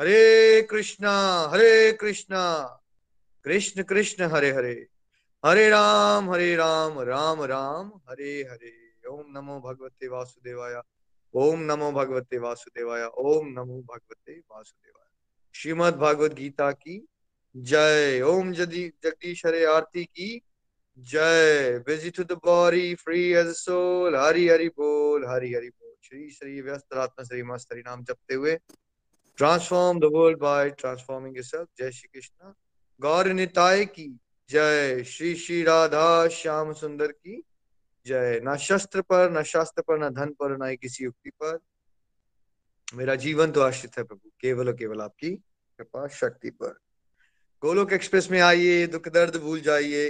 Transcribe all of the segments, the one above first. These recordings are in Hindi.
हरे कृष्णा हरे कृष्णा। कृष्ण कृष्ण, हरे हरे। हरे राम हरे राम राम राम, हरे हरे। ओम नमो भगवते वासुदेवाय। ओम नमो भगवते वासुदेवाय। ओम नमो भगवते वासुदेवाय। श्रीमद भागवत गीता की जय। ओम जदी जगदीश हरे आरती की जय। Busy to the body free as soul Hari Hari बोल, हरि हरि बोल। श्री श्री व्यस्त आत्मा, श्री मस्त हरि नाम जपते हुए transform the world by transforming yourself जय श्री कृष्ण गौर निताय की जय श्री श्री राधा श्याम सुंदर की जय न शस्त्र पर न शास्त्र पर न धन पर न किसी युक्ति पर मेरा जीवन तो आश्रित है प्रभु केवल और केवल आपकी कृपा शक्ति पर गोलोक एक्सप्रेस में आइए दुख दर्द भूल जाइए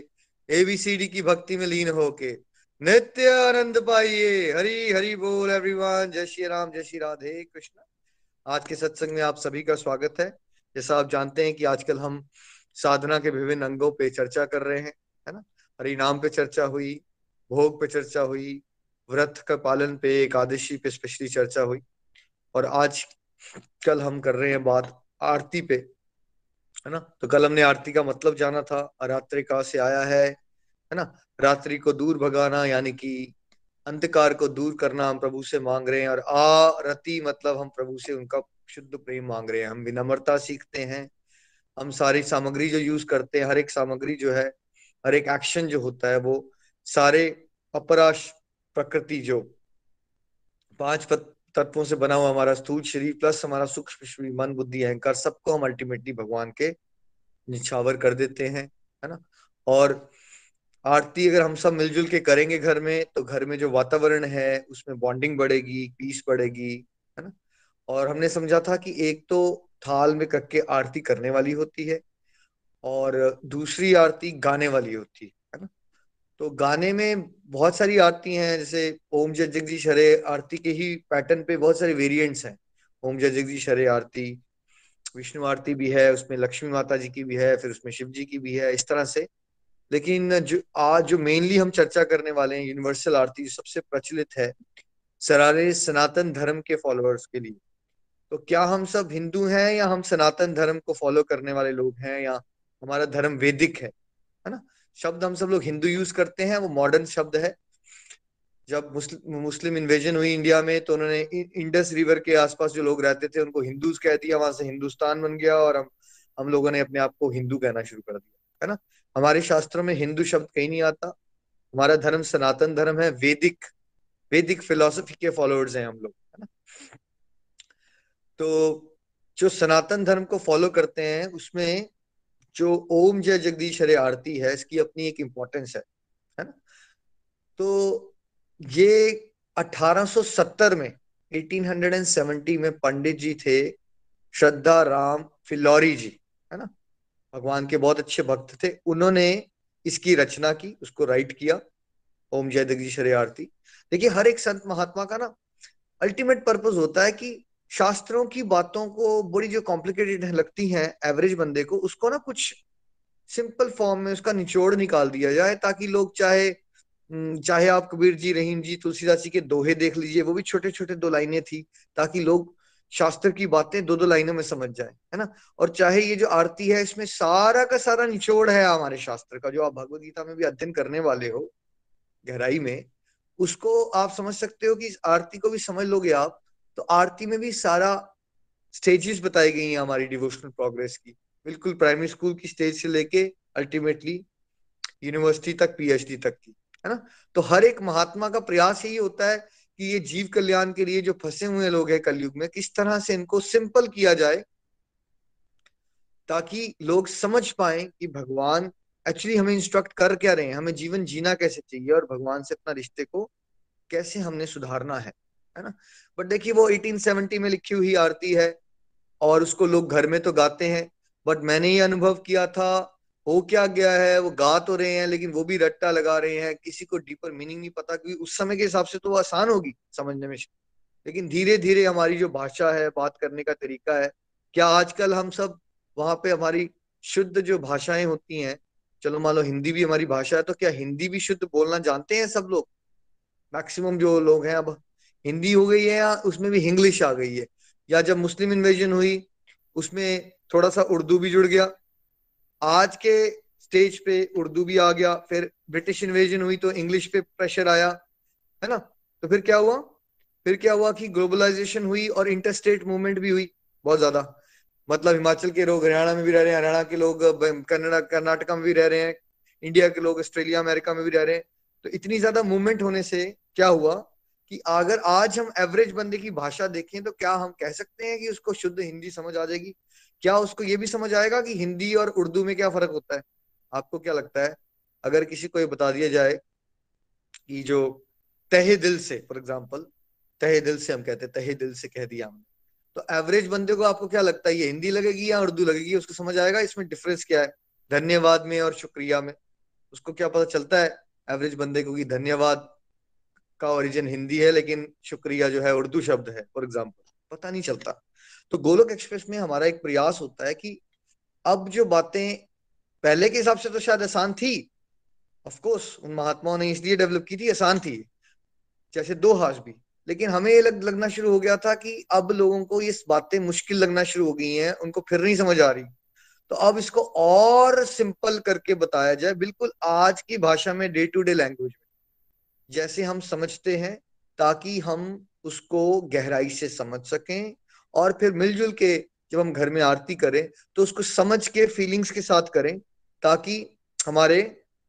एबीसीडी की भक्ति में लीन होके नित्य आनंद पाइए हरी हरी बोल एवरीवन जय श्री राम जय श्री राधे कृष्ण आज के सत्संग में आप सभी का स्वागत है। जैसा आप जानते हैं कि आजकल हम साधना के विभिन्न अंगों पे चर्चा कर रहे हैं, है ना? हरि नाम पे चर्चा हुई, भोग पे चर्चा हुई, व्रत का पालन पे, एकादशी पे स्पेशली चर्चा हुई। और आज कल हम कर रहे हैं बात आरती पे, है ना? तो कल हमने आरती का मतलब जाना था। अरात्रि का से आया है है ना? रात्रि को दूर भगाना, यानी कि अंधकार को दूर करना हम प्रभु से मांग रहे हैं और आरती मतलब हम प्रभु से उनका शुद्ध प्रेम मांग रहे हैं। हम विनम्रता सीखते हैं। हम सारी सामग्री जो यूज़ करते हैं, हर एक सामग्री जो है, हर एक एक्शन जो होता है, वो सारे अपराश प्रकृति जो पाँच तत्वों से बना हुआ हमारा स्थूल शरीर प्लस हमारा सूक्ष्म मन, बुद्धि, अहंकार, सबको हम अल्टीमेटली भगवान के निछावर कर देते हैं, है ना? और आरती अगर हम सब मिलजुल के करेंगे घर में तो घर में जो वातावरण है, उसमें बॉन्डिंग बढ़ेगी पीस बढ़ेगी, है ना? और हमने समझा था कि एक तो थाल में करके आरती करने वाली होती है और दूसरी आरती गाने वाली होती है ना? तो गाने में बहुत सारी आरती हैं, जैसे ओम जय जगदीश हरे आरती के ही पैटर्न पे बहुत सारे वेरिएंट्स हैं। ओम जय जगदीश हरे आरती, विष्णु आरती भी है, उसमें लक्ष्मी माता जी की भी है, फिर उसमें शिव जी की भी है, इस तरह से लेकिन जो, आज जो मेनली हम चर्चा करने वाले हैं यूनिवर्सल आरती सबसे प्रचलित है, सरारे सनातन धर्म के फॉलोअर्स के लिए। तो क्या हम सब हिंदू हैं या हम सनातन धर्म को फॉलो करने वाले लोग हैं या हमारा धर्म वैदिक है? है ना? शब्द हम सब लोग हिंदू यूज़ करते हैं, वो मॉडर्न शब्द है। जब मुस्लिम मुस्लिम इन्वेजन हुई इंडिया में तो उन्होंने इंडस रिवर के आसपास जो लोग रहते थे, उनको हिंदूज कह दिया, वहाँ से हिंदुस्तान बन गया और हम हम लोगों ने अपने आप को हिंदू कहना शुरू कर दिया। है ना? हमारे शास्त्रों में हिंदू शब्द कहीं नहीं आता। हमारा धर्म सनातन धर्म है, वैदिक वैदिक फिलोसफी के फॉलोअर्स हैं हम लोग, है ना? तो जो सनातन धर्म को फॉलो करते हैं, उसमें जो ओम जय जगदीश हरे आरती है, इसकी अपनी एक इंपॉर्टेंस है है ना? तो ये 1870 में 1870 में पंडित जी थे, श्रद्धा राम फिलौरी जी, है ना? भगवान के बहुत अच्छे भक्त थे। उन्होंने इसकी रचना की, उसको राइट किया, ओम जय जगदीश हरे आरती देखिए, हर एक संत महात्मा का ना अल्टीमेट पर्पज होता है कि शास्त्रों की बातों को, बड़ी जो कॉम्प्लिकेटेड लगती हैं एवरेज बंदे को, उसको ना कुछ सिंपल फॉर्म में उसका निचोड़ निकाल दिया जाए ताकि लोग चाहे चाहे आप कबीर जी, रहीम जी, तुलसीदास जी के दोहे देख लीजिए, वो भी छोटे छोटे दो लाइनें थी, ताकि लोग शास्त्र की बातें दो दो लाइनों में समझ जाए, है ना? और चाहे ये जो आरती है, इसमें सारा का सारा निचोड़ है हमारे शास्त्र का, जो आप भगवत गीता में भी अध्ययन करने वाले हो, गहराई में, उसको आप समझ सकते हो कि इस आरती को भी समझ लोगे आप तो आरती में भी सारा स्टेजेस बताई गई हैं हमारी डिवोशनल प्रोग्रेस की। बिल्कुल प्राइमरी स्कूल की स्टेज से लेके अल्टीमेटली यूनिवर्सिटी तक पीएचडी तक की, है ना? तो हर एक महात्मा का प्रयास यही होता है कि ये जीव कल्याण के लिए जो फंसे हुए लोग हैं कलयुग में, किस तरह से इनको सिंपल किया जाए ताकि लोग समझ पाए कि भगवान एक्चुअली हमें इंस्ट्रक्ट कर क्या रहे हैं, हमें जीवन जीना कैसे चाहिए और भगवान से अपना रिश्ते को कैसे हमने सुधारना है है ना? बट देखिए वो 1870 में लिखी हुई आरती है और उसको लोग घर में तो गाते हैं बट मैंने ये अनुभव किया था हो क्या गया है, वो गा तो रहे हैं, लेकिन वो भी रट्टा लगा रहे हैं, किसी को डीपर मीनिंग नहीं पता, क्योंकि उस समय के हिसाब से तो वो आसान होगी समझने में। लेकिन धीरे धीरे हमारी जो भाषा है, बात करने का तरीका है, क्या आजकल हम सब वहाँ पे हमारी शुद्ध जो भाषाएँ होती हैं, चलो मान लो हिंदी भी हमारी भाषा है तो क्या हिंदी भी शुद्ध बोलना जानते हैं सब लोग? मैक्सिमम जो लोग हैं अब, हिंदी हो गई है या उसमें भी इंग्लिश आ गई है? या जब मुस्लिम इन्वेजन हुई, उसमें थोड़ा सा उर्दू भी जुड़ गया आज के स्टेज पे उर्दू भी आ गया, फिर ब्रिटिश इन्वेजन हुई तो इंग्लिश पे प्रेशर आया, है ना? तो फिर क्या हुआ? फिर क्या हुआ कि ग्लोबलाइजेशन हुई और इंटरस्टेट मूवमेंट भी हुई बहुत ज़्यादा। मतलब हिमाचल के लोग, हरियाणा में भी रह रहे हैं, हरियाणा के लोग कन्नड़ा, कर्नाटका में भी रह रहे हैं इंडिया के लोग ऑस्ट्रेलिया अमेरिका में भी रह रहे हैं। तो इतनी ज़्यादा मूवमेंट होने से क्या हुआ कि अगर आज हम एवरेज बंदे की भाषा देखें तो क्या हम कह सकते हैं कि उसको शुद्ध हिंदी समझ आ जाएगी? क्या उसको ये भी समझ आएगा कि हिंदी और उर्दू में क्या फ़र्क होता है? आपको क्या लगता है? अगर किसी को ये बता दिया जाए कि जो तहे दिल से फॉर एग्ज़ाम्पल तहे दिल से हम कहते हैं, तहे दिल से कह दिया हमने तो एवरेज बंदे को आपको क्या लगता है, ये हिंदी लगेगी या उर्दू लगेगी? उसको समझ आएगा, इसमें डिफरेंस क्या है? धन्यवाद में और शुक्रिया में। उसको क्या पता चलता है एवरेज बंदे को कि धन्यवाद का ओरिजिन हिंदी है, लेकिन शुक्रिया जो है उर्दू शब्द है फॉर एग्ज़ाम्पल पता नहीं चलता। तो गोलोक एक्सप्रेस में हमारा एक प्रयास होता है कि अब जो बातें पहले के हिसाब से तो शायद आसान थी ऑफ़ कोर्स उन महात्माओं ने इसलिए डेवलप की थी आसान थी जैसे दो हाथ भी। लेकिन हमें ये लग, लगना शुरू हो गया था कि अब लोगों को ये बातें मुश्किल लगना शुरू हो गई हैं उनको फिर नहीं समझ आ रही। तो अब इसको और सिंपल करके बताया जाए बिल्कुल आज की भाषा में डे टू डे लैंग्वेज में। जैसे हम समझते हैं ताकि हम उसको गहराई से समझ सकें और फिर मिलजुल के जब हम घर में आरती करें तो उसको समझ के फीलिंग्स के साथ करें, ताकि हमारे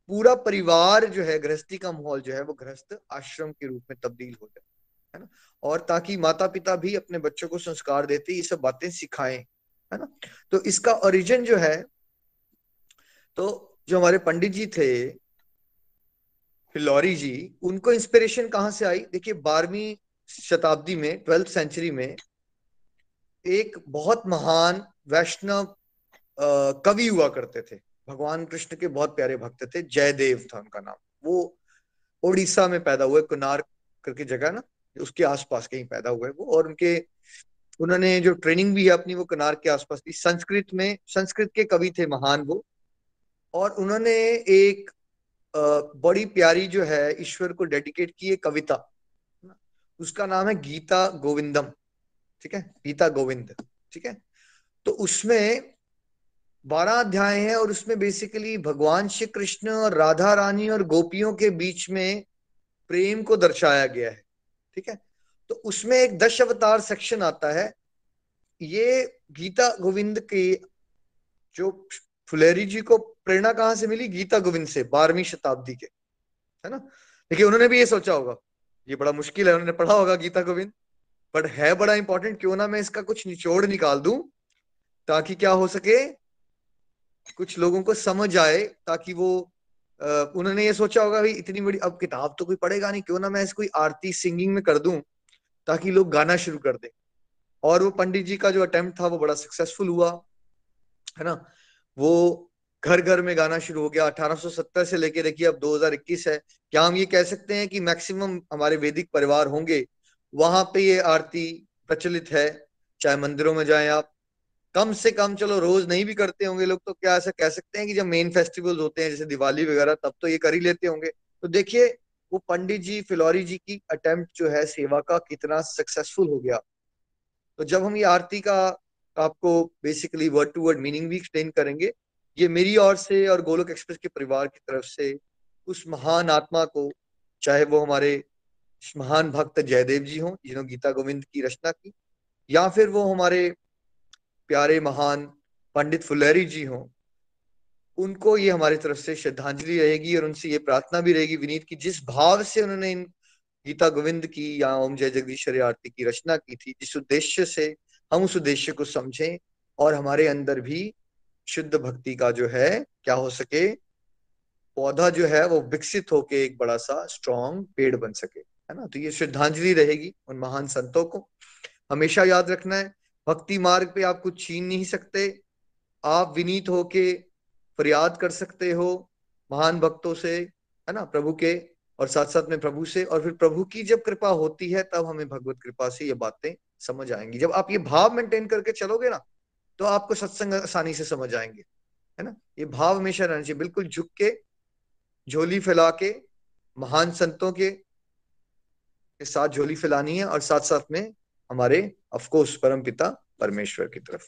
पूरा परिवार जो है, गृहस्थी का माहौल जो है, वो गृहस्थ आश्रम के रूप में तब्दील हो जाए, है ना? और ताकि माता पिता भी अपने बच्चों को संस्कार देते, ये सब बातें सिखाएँ, है ना? तो इसका ओरिजिन जो है तो जो हमारे पंडित जी थे, फिलौरी जी, उनको इंस्पिरेशन कहाँ से आई? देखिए, बारहवीं शताब्दी में ट्वेल्थ सेंचुरी में एक बहुत महान वैष्णव कवि हुआ करते थे। भगवान कृष्ण के बहुत प्यारे भक्त थे, जयदेव था उनका नाम। वो ओडिशा में पैदा हुए, कुनार करके जगह ना, उसके आसपास कहीं पैदा हुए वो, और उनके, उन्होंने जो ट्रेनिंग भी है अपनी, वो कनार के आसपास थी। संस्कृत में, संस्कृत के कवि थे महान वो, और उन्होंने एक बड़ी प्यारी जो है, ईश्वर को डेडिकेट की एक कविता। उसका नाम है गीता गोविंदम। ठीक है? गीता गोविंद, ठीक है? तो उसमें बारह अध्याय हैं और उसमें बेसिकली भगवान श्री कृष्ण और राधा रानी और गोपियों के बीच में प्रेम को दर्शाया गया है, ठीक है? तो उसमें एक दश अवतार सेक्शन आता है। ये गीता गोविंद के जो फुलेरी जी को प्रेरणा कहाँ से मिली? गीता गोविंद से, बारहवीं शताब्दी के, है ना? देखिए, उन्होंने भी ये सोचा होगा। ये बड़ा मुश्किल है, उन्होंने पढ़ा होगा गीता गोविंद। बट है बड़ा इंपॉर्टेंट क्यों ना मैं इसका कुछ निचोड़ निकाल दूँ ताकि क्या हो सके? कुछ लोगों को समझ आए ताकि वो उन्होंने ये सोचा होगा, भाई, इतनी बड़ी, अब किताब तो कोई पढ़ेगा नहीं, क्यों ना मैं इसको आरती सिंगिंग में कर दूँ ताकि लोग गाना शुरू कर दे। और वो पंडित जी का जो अटेम्प्ट था, वो बड़ा सक्सेसफुल हुआ, है ना? वो घर घर में गाना शुरू हो गया 1870 से लेके देखिए, अब 2021 है। क्या हम ये कह सकते हैं कि मैक्सिमम हमारे वैदिक परिवार होंगे? वहाँ पे ये आरती प्रचलित है, चाहे मंदिरों में जाएँ आप। कम से कम, चलो, रोज नहीं भी करते होंगे लोग तो क्या ऐसा कह सकते हैं कि जब मेन फेस्टिवल्स होते हैं, जैसे दिवाली वगैरह, तब तो ये कर ही लेते होंगे। तो देखिए, वो पंडित जी, फिलौरी जी की अटेम्प्ट जो है, सेवा का कितना सक्सेसफुल हो गया। तो जब हम ये आरती का आपको basically word to word meaning भी एक्सप्लेन करेंगे, ये मेरी ओर से और गोलोक एक्सप्रेस के परिवार की तरफ़ से उस महान आत्मा को, चाहे वो हमारे महान भक्त जयदेव जी हों, जिन्होंने गीता गोविंद की रचना की, या फिर वो हमारे प्यारे महान पंडित फुलेरी जी हों, उनको ये हमारी तरफ़ से श्रद्धांजलि रहेगी और उनसे ये प्रार्थना भी रहेगी विनीत की, जिस भाव से उन्होंने इन गीता गोविंद की या ओम जय जगदीश्वरी आरती की रचना की थी, जिस उद्देश्य से हम उस उद्देश्य को समझें और हमारे अंदर भी शुद्ध भक्ति का जो है, क्या हो सके, पौधा जो है वो विकसित होके एक बड़ा सा स्ट्रॉन्ग पेड़ बन सके। है ना? तो ये श्रद्धांजलि रहेगी उन महान संतों को। हमेशा याद रखना है, भक्ति मार्ग पे आप कुछ छीन नहीं सकते। आप विनीत होके फरियाद कर सकते हो महान भक्तों से, है ना? प्रभु के और साथ साथ में प्रभु से। और फिर प्रभु की जब कृपा होती है, तब हमें भगवत कृपा से ये बातें समझ आएँगी। जब आप ये भाव मेंटेन करके चलोगे ना तो आपको सत्संग आसानी से समझ आएँगे, है ना? ये भाव हमेशा रहना चाहिए। बिल्कुल झुक के, झोली फैला के, महान संतों के के साथ झोली फैलानी है और साथ साथ में हमारे अफकोर्स परम पिता परमेश्वर की तरफ़।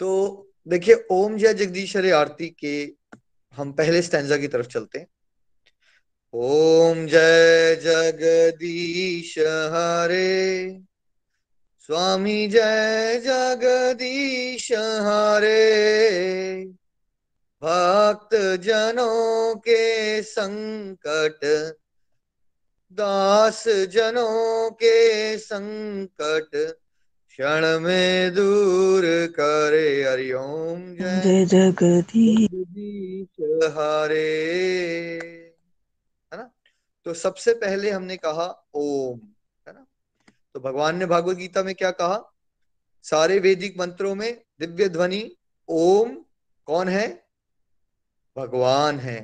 तो देखिए, ओम जय जगदीश हरे आरती के हम पहले स्टैंडा की तरफ़ चलते हैं। ओम जय जगदीश हरे, स्वामी जय जगदीश हरे भक्त जनों के संकट दास जनों के संकट क्षण में दूर करे हरिओम जय। जगदीश हरे। है ना? तो सबसे पहले हमने कहा ओम है ना? तो भगवान ने भागवत गीता में क्या कहा? सारे वैदिक मंत्रों में दिव्य ध्वनि ओम कौन है? भगवान है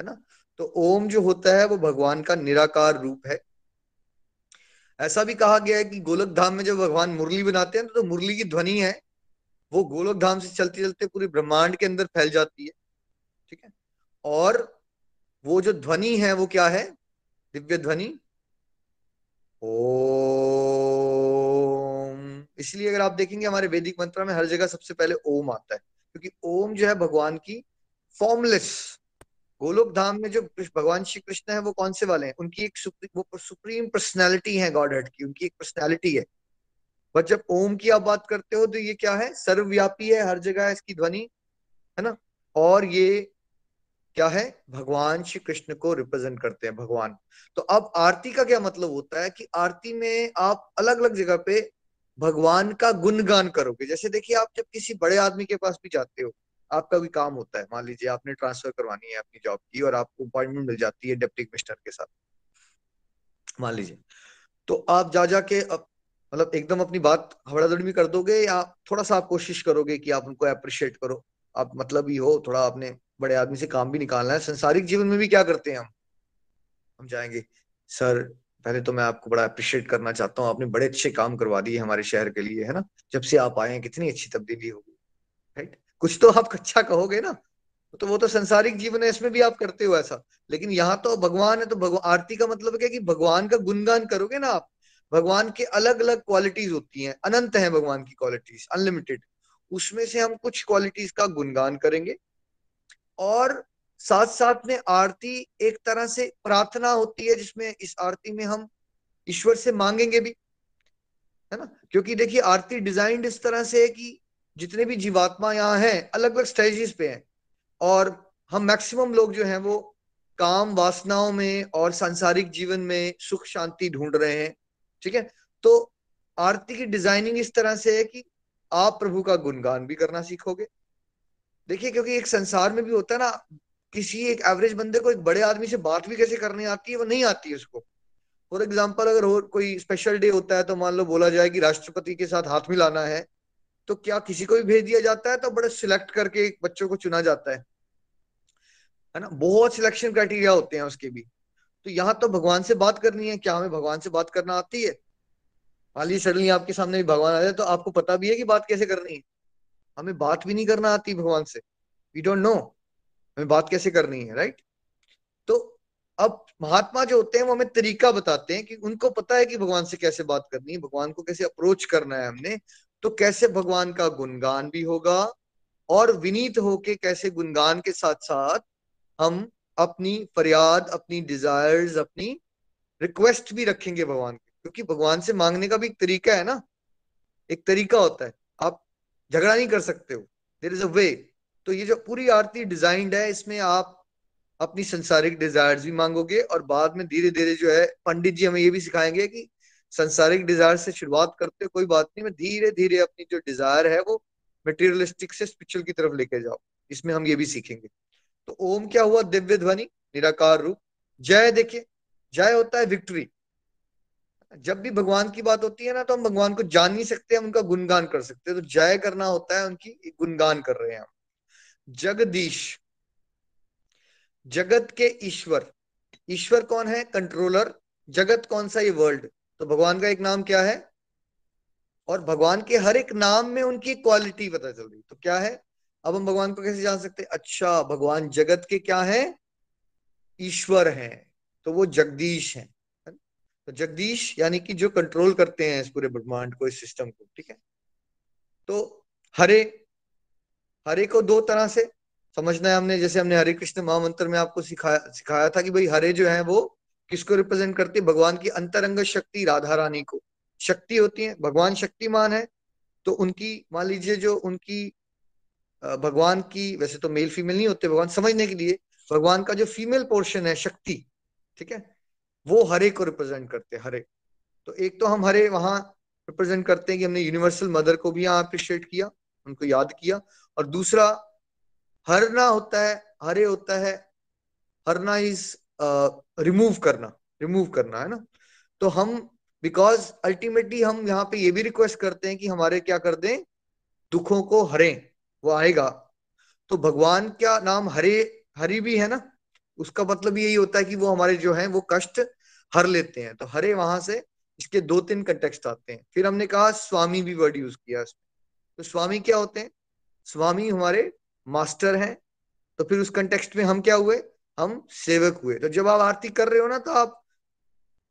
है ना? तो ओम जो होता है वो भगवान का निराकार रूप है। ऐसा भी कहा गया है कि गोलक धाम में जब भगवान मुरली बनाते हैं तो, तो मुरली की ध्वनि है वो गोलक धाम से चलते चलते पूरे ब्रह्मांड के अंदर फैल जाती है ठीक है? और वो जो ध्वनि है वो क्या है? दिव्य ध्वनि। ओम। इसलिए अगर आप देखेंगे हमारे वैदिक मंत्र में हर जगह सबसे पहले ओम आता है क्योंकि ओम जो है भगवान की फॉर्मलेस गोलोक धाम में जो भगवान श्री कृष्ण है वो कौन से वाले हैं? उनकी एक सुप्री, वो सुप्रीम पर्सनैलिटी है गॉड हेड की उनकी एक पर्सनैलिटी है। बट जब ओम की आप बात करते हो तो ये क्या है? सर्वव्यापी है हर जगह इसकी ध्वनि है ना? और ये क्या है? भगवान श्री कृष्ण को रिप्रेजेंट करते हैं भगवान। तो अब आरती का क्या मतलब होता है कि आरती में आप अलग अलग जगह पे भगवान का गुणगान करोगे। जैसे देखिए आप जब किसी बड़े आदमी के पास भी जाते हो आपका भी काम होता है। मान लीजिए आपने ट्रांसफ़र करवानी है अपनी जॉब की और आपको अपॉइंटमेंट मिल जाती है डिप्टी कमिश्नर के साथ। मान लीजिए। तो आप जा जाके मतलब एकदम अपनी बात हवड़ादड़ी में कर दोगे या थोड़ा सा आप कोशिश करोगे कि आप उनको अप्रिशिएट करो? आप मतलब ही हो, थोड़ा आपने बड़े आदमी से काम भी निकालना है। संसारिक जीवन में भी क्या करते हैं हम? हम जाएँगे, सर, पहले तो मैं आपको बड़ा अप्रिशिएट करना चाहता हूँ। आपने बड़े अच्छे काम करवा दिए हमारे शहर के लिए, है ना? जब से आप आए हैं, कितनी अच्छी तब्दीली होगी राइट कुछ तो आप अच्छा कहोगे ना तो वो तो संसारिक जीवन है, इसमें भी आप करते हो ऐसा। लेकिन यहाँ तो भगवान है तो भगवान आरती का मतलब क्या कि भगवान का गुणगान करोगे ना आप, भगवान के अलग अलग क्वालिटीज होती हैं, अनंत हैं भगवान की क्वालिटीज अनलिमिटेड उसमें से हम कुछ क्वालिटीज का गुणगान करेंगे। और साथ साथ में आरती एक तरह से प्रार्थना होती है, जिसमें इस आरती में हम ईश्वर से मांगेंगे भी, है ना? क्योंकि देखिए, आरती डिजाइंड इस तरह से है कि जितने भी जीवात्मा यहाँ हैं अलग अलग स्टेजेस पे हैं। और हम मैक्सिमम लोग जो हैं, वो काम वासनाओं में और सांसारिक जीवन में सुख शांति ढूंढ रहे हैं, ठीक है? तो आरती की डिज़ाइनिंग इस तरह से है कि आप प्रभु का गुणगान भी करना सीखोगे। देखिए, क्योंकि एक संसार में भी होता है ना, किसी एक एवरेज बंदे को एक बड़े आदमी से बात भी कैसे करनी आती है, वो नहीं आती है उसको। फॉर एग्ज़ाम्पल अगर हो कोई स्पेशल डे होता है तो मान लो बोला जाए कि राष्ट्रपति के साथ हाथ मिलाना है तो क्या किसी को भी भेज दिया जाता है तो बड़े सिलेक्ट करके बच्चों को चुना जाता है। है ना? बहुत सिलेक्शन क्राइटेरिया होते हैं उसके भी। तो यहाँ तो भगवान से बात करनी है, क्या हमें भगवान से बात करना आती है? मान लीजिए सडनली आपके सामने भी भगवान आ जाए तो आपको पता भी है कि बात कैसे करनी है। हमें बात भी नहीं करना आती भगवान से। वी डोंट नो हमें बात कैसे करनी है राइट तो अब महात्मा जो होते हैं वो हमें तरीका बताते हैं कि उनको पता है कि भगवान से कैसे बात करनी है, भगवान को कैसे अप्रोच करना है हमने। तो कैसे भगवान का गुणगान भी होगा और विनीत होके कैसे गुणगान के साथ साथ हम अपनी फरियाद, अपनी डिजायर्स अपनी रिक्वेस्ट भी रखेंगे भगवान के। क्योंकि भगवान से मांगने का भी एक तरीका है ना। एक तरीका होता है। आप झगड़ा नहीं कर सकते हो। देर इज़ अ वे तो ये जो पूरी आरती डिजाइंड है, इसमें आप अपनी संसारिक डिजायर्स भी मांगोगे और बाद में धीरे धीरे जो है पंडित जी हमें ये भी सिखाएँगे कि संसारिक डिज़ायर से शुरुआत करते हो कोई बात नहीं, मैं धीरे धीरे अपनी जो डिज़ायर है वो मेटीरियलिस्टिक से स्पिरिचुअल की तरफ़ लेके जाओ इसमें हम ये भी सीखेंगे। तो ओम क्या हुआ? दिव्य ध्वनि, निराकार रूप। जय देखिए, जय होता है विक्ट्री जब भी भगवान की बात होती है ना तो हम भगवान को जान नहीं सकते, हम उनका गुणगान कर सकते हैं। तो जय करना होता है, उनकी गुणगान कर रहे हैं हम। जगदीश, जगत के ईश्वर। ईश्वर कौन है? कंट्रोलर जगत कौन सा ये वर्ल्ड तो भगवान का एक नाम क्या है? और भगवान के हर एक नाम में उनकी क्वालिटी पता चल रही तो क्या है? अब हम भगवान को कैसे जान सकते अच्छा भगवान जगत के क्या है? ईश्वर है। तो वो जगदीश है। तो जगदीश यानी कि जो कंट्रोल करते हैं इस पूरे ब्रह्मांड को, इस सिस्टम को, ठीक है? तो हरे हरे को दो तरह से समझना है हमने। जैसे हमने हरे कृष्ण महामंत्र में आपको सिखाया सिखाया था कि भाई हरे जो है वो किसको रिप्रेजेंट करती है? भगवान की अंतरंग शक्ति, राधा रानी को। शक्ति होती है, भगवान शक्तिमान है तो उनकी, मान लीजिए जो उनकी भगवान की, वैसे तो मेल फीमेल नहीं होते, भगवान समझने के लिए, भगवान का जो फीमेल पोर्शन है, शक्ति, ठीक है? वो हरे को रिप्रेजेंट करते हैं, हरे तो एक तो हम हरे वहाँ रिप्रेजेंट करते हैं कि हमने यूनिवर्सल मदर को भी यहाँ अप्रिशिएट किया, उनको याद किया, और दूसरा, हरना होता है, हरे होता है, हरना इज़ रिमूव करना रिमूव करना, है ना? तो हम बिकॉज़ अल्टीमेटली हम यहाँ पे ये भी रिक्वेस्ट करते हैं कि हमारे क्या कर दें? दुखों को हरे, वो आएगा। तो भगवान क्या नाम हरे, हरि भी है ना? उसका मतलब यही होता है कि वो हमारे जो है, वो कष्ट हर लेते हैं। तो हरे वहाँ से इसके दो तीन कंटेक्स्ट आते हैं। फिर हमने कहा स्वामी भी वर्ड यूज़ किया तो स्वामी क्या होते हैं? स्वामी हमारे मास्टर हैं। तो फिर उस कंटेक्स्ट में हम क्या हुए? हम सेवक हुए। तो जब आप आरती कर रहे हो ना तो आप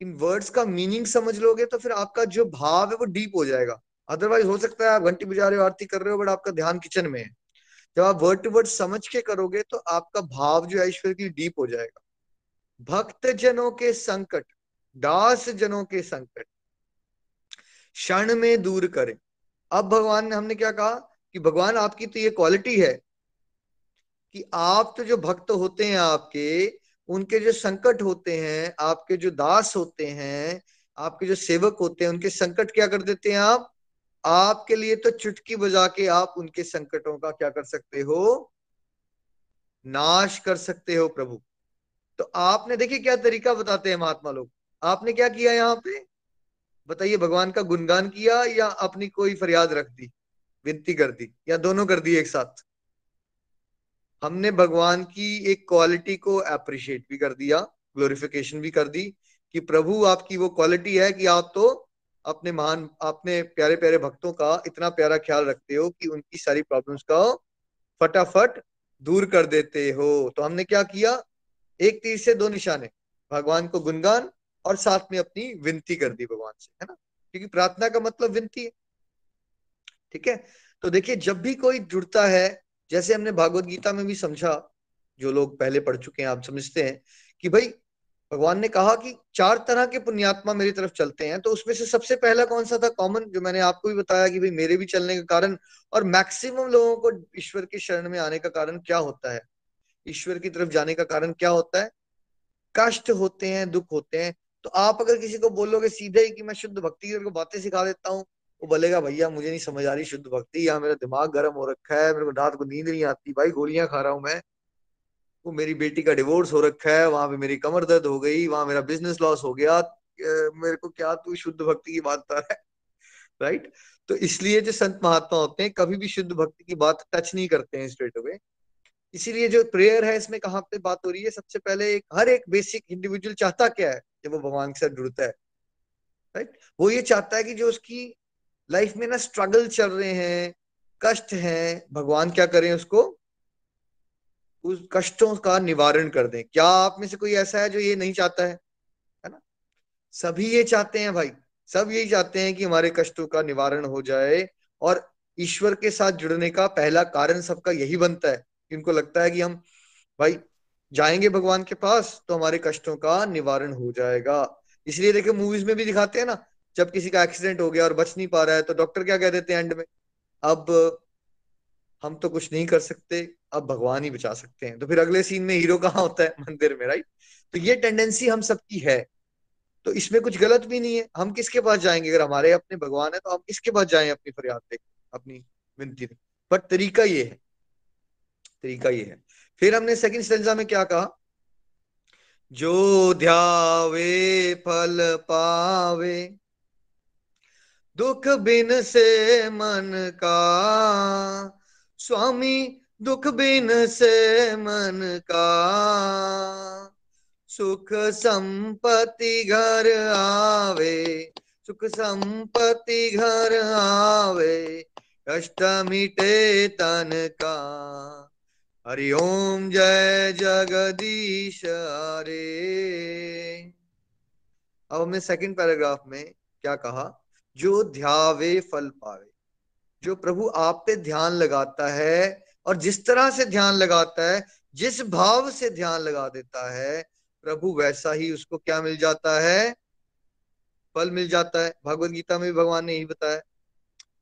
इन वर्ड्स का मीनिंग समझ लोगे तो फिर आपका जो भाव है वो डीप हो जाएगा। अदरवाइज़ हो सकता है आप घंटी बजा रहे हो, आरती कर रहे हो बट आपका ध्यान किचन में है। जब आप वर्ड टू वर्ड समझ के करोगे तो आपका भाव जो है ईश्वर की डीप हो जाएगा। भक्त जनों के संकट दास जनों के संकट, क्षण में दूर करें। अब भगवान ने हमने क्या कहा कि भगवान आपकी तो ये क्वालिटी है कि आप तो जो भक्त होते हैं आपके, उनके जो संकट होते हैं, आपके जो दास होते हैं, आपके जो सेवक होते हैं, उनके संकट क्या कर देते हैं आप? आपके लिए तो चुटकी बजा के आप उनके संकटों का क्या कर सकते हो? नाश कर सकते हो प्रभु। तो आपने देखिए क्या तरीका बताते हैं महात्मा लोग। आपने क्या किया यहाँ पे? बताइए, भगवान का गुणगान किया या अपनी कोई फरियाद रख दी, विनती कर दी, या दोनों कर दी एक साथ? हमने भगवान की एक क्वालिटी को अप्रिशिएट भी कर दिया ग्लोरिफिकेशन भी कर दी कि प्रभु आपकी वो क्वालिटी है कि आप तो अपने महान, अपने प्यारे प्यारे भक्तों का इतना प्यारा ख्याल रखते हो कि उनकी सारी प्रॉब्लम्स का फटाफट दूर कर देते हो। तो हमने क्या किया? एक तीर से दो निशाने। भगवान को गुणगान और साथ में अपनी विनती कर दी भगवान से, है ना? क्योंकि प्रार्थना का मतलब विनती है। ठीक है? तो देखिए, जब भी कोई जुड़ता है जैसे हमने भागवत गीता में भी समझा, जो लोग पहले पढ़ चुके हैं, आप समझते हैं कि भाई, भगवान ने कहा कि चार तरह के पुण्यात्मा मेरी तरफ़ चलते हैं तो उसमें से सबसे पहला कौन सा था? कॉमन जो मैंने आपको भी बताया कि भाई मेरे भी चलने का कारण और मैक्सिमम लोगों को ईश्वर के शरण में आने का कारण क्या होता है? ईश्वर की तरफ़ जाने का कारण क्या होता है? कष्ट होते हैं, दुख होते हैं तो आप अगर किसी को बोलोगे सीधे ही कि मैं शुद्ध भक्ति को बातें सिखा देता हूँ वो बोलेगा, भैया, मुझे नहीं समझ आ रही शुद्ध भक्ति या मेरा दिमाग गर्म हो रखा है, मेरे को रात को नींद नहीं आती, भाई गोलियाँ खा रहा हूँ मैं। वो मेरी बेटी का डिवोर्स हो रखा है, वहाँ पे मेरी कमर दर्द हो गई, वहाँ मेरा बिज़नेस लॉस हो गया मेरे को क्या तू शुद्ध भक्ति की बात कर रहा है? राइट तो इसलिए जो संत महात्मा होते हैं, कभी भी शुद्ध भक्ति की बात टच नहीं करते हैं स्ट्रेट अवे इसीलिए जो प्रेयर है, इसमें कहाँ पे बात हो रही है, सबसे पहले एक, हर एक बेसिक इंडिविजुअल चाहता क्या है, जब वो भगवान के साथ जुड़ता है। राइट वो ये चाहता है कि जो उसकी लाइफ में ना स्ट्रगल चल रहे हैं, कष्ट हैं, भगवान क्या करें उसको? उस कष्टों का निवारण कर दें। क्या आप में से कोई ऐसा है जो ये नहीं चाहता है? है ना? सभी ये चाहते हैं भाई। सब यही चाहते हैं कि हमारे कष्टों का निवारण हो जाए और ईश्वर के साथ जुड़ने का पहला कारण सबका यही बनता है। इनको लगता है कि हम, भाई, जाएँगे भगवान के पास तो हमारे कष्टों का निवारण हो जाएगा। इसलिए देखिए मूवीज़ में भी दिखाते हैं ना जब किसी का एक्सीडेंट हो गया और बच नहीं पा रहा है तो डॉक्टर क्या कह देते हैं एंड में? अब हम तो कुछ नहीं कर सकते, अब भगवान ही बचा सकते हैं। तो फिर अगले सीन में हीरो कहाँ होता है? मंदिर में राइट तो ये टेंडेंसी हम सबकी है। तो इसमें कुछ गलत भी नहीं है। हम किसके पास जाएँगे? अगर हमारे अपने भगवान है तो हम किसके पास जाए अपनी फरियाद देख अपनी विनती बट तरीका ये है। तरीका ये है। फिर हमने सेकंड स्टेंजा में क्या कहा? जो ध्यावे फल पावे दुख बिन से मन का। स्वामी, दुख बिन से मन का। सुख संपत्ति घर आवे, सुख संपत्ति घर आवे, कष्ट मिटे तन का। हरिओम जय जगदीश हरे। अब हमने सेकंड पैराग्राफ में क्या कहा? जो ध्यावे फल पावे। जो प्रभु आप पे ध्यान लगाता है और जिस तरह से ध्यान लगाता है, जिस भाव से ध्यान लगा देता है, प्रभु वैसा ही उसको क्या मिल जाता है? फल मिल जाता है। भगवत गीता में भी भगवान ने यही बताया।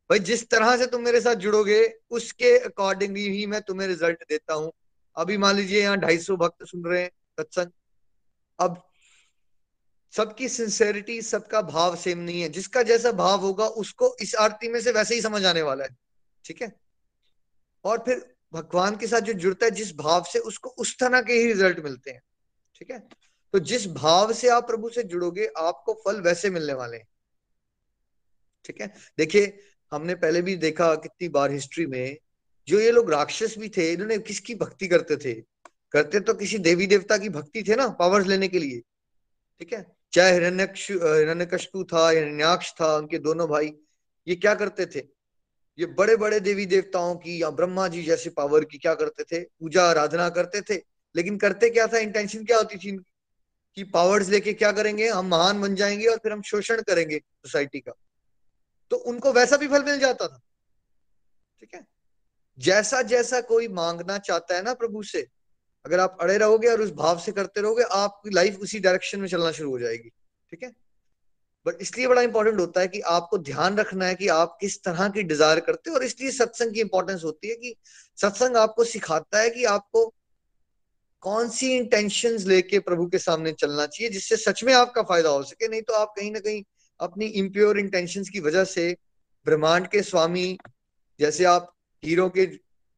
भाई, जिस तरह से तुम मेरे साथ जुड़ोगे, उसके अकॉर्डिंगली ही मैं तुम्हें रिज़ल्ट देता हूँ। अभी मान लीजिए यहाँ ढाई सौ भक्त सुन रहे हैं सत्संग। अब सबकी सिंसेरिटी सबका भाव सेम नहीं है। जिसका जैसा भाव होगा, उसको इस आरती में से वैसे ही समझ आने वाला है। ठीक है? और फिर भगवान के साथ जो जुड़ता है, जिस भाव से उसको उस तरह के ही रिज़ल्ट मिलते हैं। ठीक है? तो जिस भाव से आप प्रभु से जुड़ोगे, आपको फल वैसे मिलने वाले हैं। ठीक है? देखिए, हमने पहले भी देखा कितनी बार हिस्ट्री में जो ये लोग राक्षस भी थे, इन्होंने किसकी भक्ति करते थे? करते तो किसी देवी देवता की भक्ति थे ना पावर्स लेने के लिए। ठीक है? चाहे हिरण्यक्ष हिरण्यकशपु था, हिरण्याक्ष था, उनके दोनों भाई, ये क्या करते थे? ये बड़े बड़े देवी देवताओं की या ब्रह्मा जी जैसे पावर की क्या करते थे? पूजा, आराधना करते थे। लेकिन करते क्या था? इंटेंशन क्या होती थी कि पावर्स लेके क्या करेंगे? हम महान बन जाएँगे और फिर हम शोषण करेंगे सोसाइटी का। तो उनको वैसा भी फल मिल जाता था। ठीक है? जैसा जैसा कोई मांगना चाहता है ना प्रभु से अगर आप अड़े रहोगे और उस भाव से करते रहोगे, आपकी लाइफ उसी डायरेक्शन में चलना शुरू हो जाएगी, ठीक है? बट इसलिए बड़ा इंपॉर्टेंट होता है कि आपको ध्यान रखना है कि आप किस तरह की डिज़ायर करते हो और इसलिए सत्संग की इंपॉर्टेंस होती है कि सत्संग आपको सिखाता है कि आपको कौन सी इंटेंशन लेके प्रभु के सामने चलना चाहिए, जिससे सच में आपका फ़ायदा हो सके। नहीं तो आप कहीं ना कहीं अपनी इम्प्योर इंटेंशन की वजह से ब्रह्मांड के स्वामी, जैसे आप हीरो के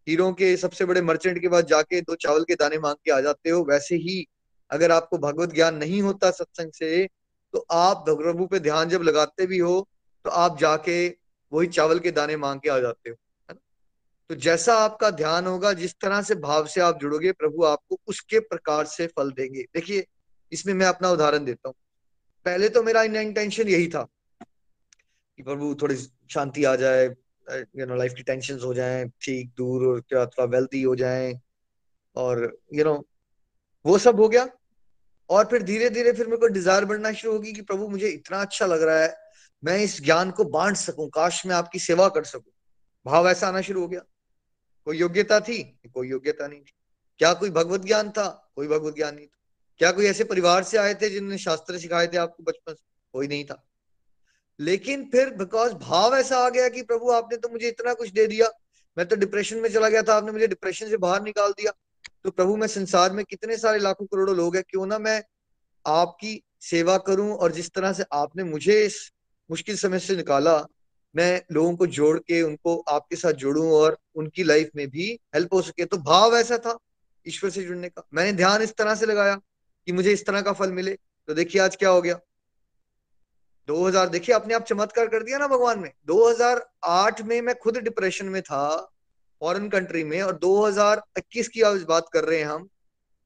हीरो के सबसे बड़े मर्चेंट के पास जाके दो चावल के दाने मांग के आ जाते हो, वैसे ही अगर आपको भगवत ज्ञान नहीं होता सत्संग से तो आप प्रभु पे ध्यान जब लगाते भी हो तो आप जाके वही चावल के दाने मांग के आ जाते हो, है ना? तो जैसा आपका ध्यान होगा, जिस तरह से भाव से आप जुड़ोगे, प्रभु आपको उसके प्रकार से फल देंगे। देखिए, इसमें मैं अपना उदाहरण देता हूँ। पहले तो मेरा इंटेंशन यही था कि प्रभु थोड़ी शांति आ जाए यू नो लाइफ की टेंशन हो जाए ठीक दूर और क्या थोड़ा वेल्थी हो जाए और यू you नो know, वो सब हो गया और फिर धीरे धीरे फिर मेरे को डिज़ायर बढ़ना शुरू होगी कि प्रभु मुझे इतना अच्छा लग रहा है मैं इस ज्ञान को बांट सकूँ काश मैं आपकी सेवा कर सकूँ। भाव ऐसा आना शुरू हो गया। कोई योग्यता थी? कोई योग्यता नहीं थी। क्या कोई भगवत ज्ञान था? कोई भगवत ज्ञान नहीं था। क्या कोई ऐसे परिवार से आए थे जिन्होंने शास्त्र सिखाए थे आपको बचपन से? कोई नहीं था। लेकिन फिर बिकॉज़ भाव ऐसा आ गया कि प्रभु आपने तो मुझे इतना कुछ दे दिया। मैं तो डिप्रेशन में चला गया था, आपने मुझे डिप्रेशन से बाहर निकाल दिया। तो प्रभु, मैं संसार में कितने सारे लाखों करोड़ों लोग हैं, क्यों ना मैं आपकी सेवा करूँ और जिस तरह से आपने मुझे इस मुश्किल समय से निकाला, मैं लोगों को जोड़ के, उनको आपके साथ जोड़ूं और उनकी लाइफ में भी हेल्प हो सके। तो भाव ऐसा था ईश्वर से जुड़ने का। मैंने ध्यान इस तरह से लगाया कि मुझे इस तरह का फल मिले। तो देखिए आज क्या हो गया। 2000 देखिए, अपने आप चमत्कार कर दिया ना भगवान ने। 2008 में मैं खुद डिप्रेशन में था फॉरेन कंट्री में, और 2021 की आज बात कर रहे हैं हम।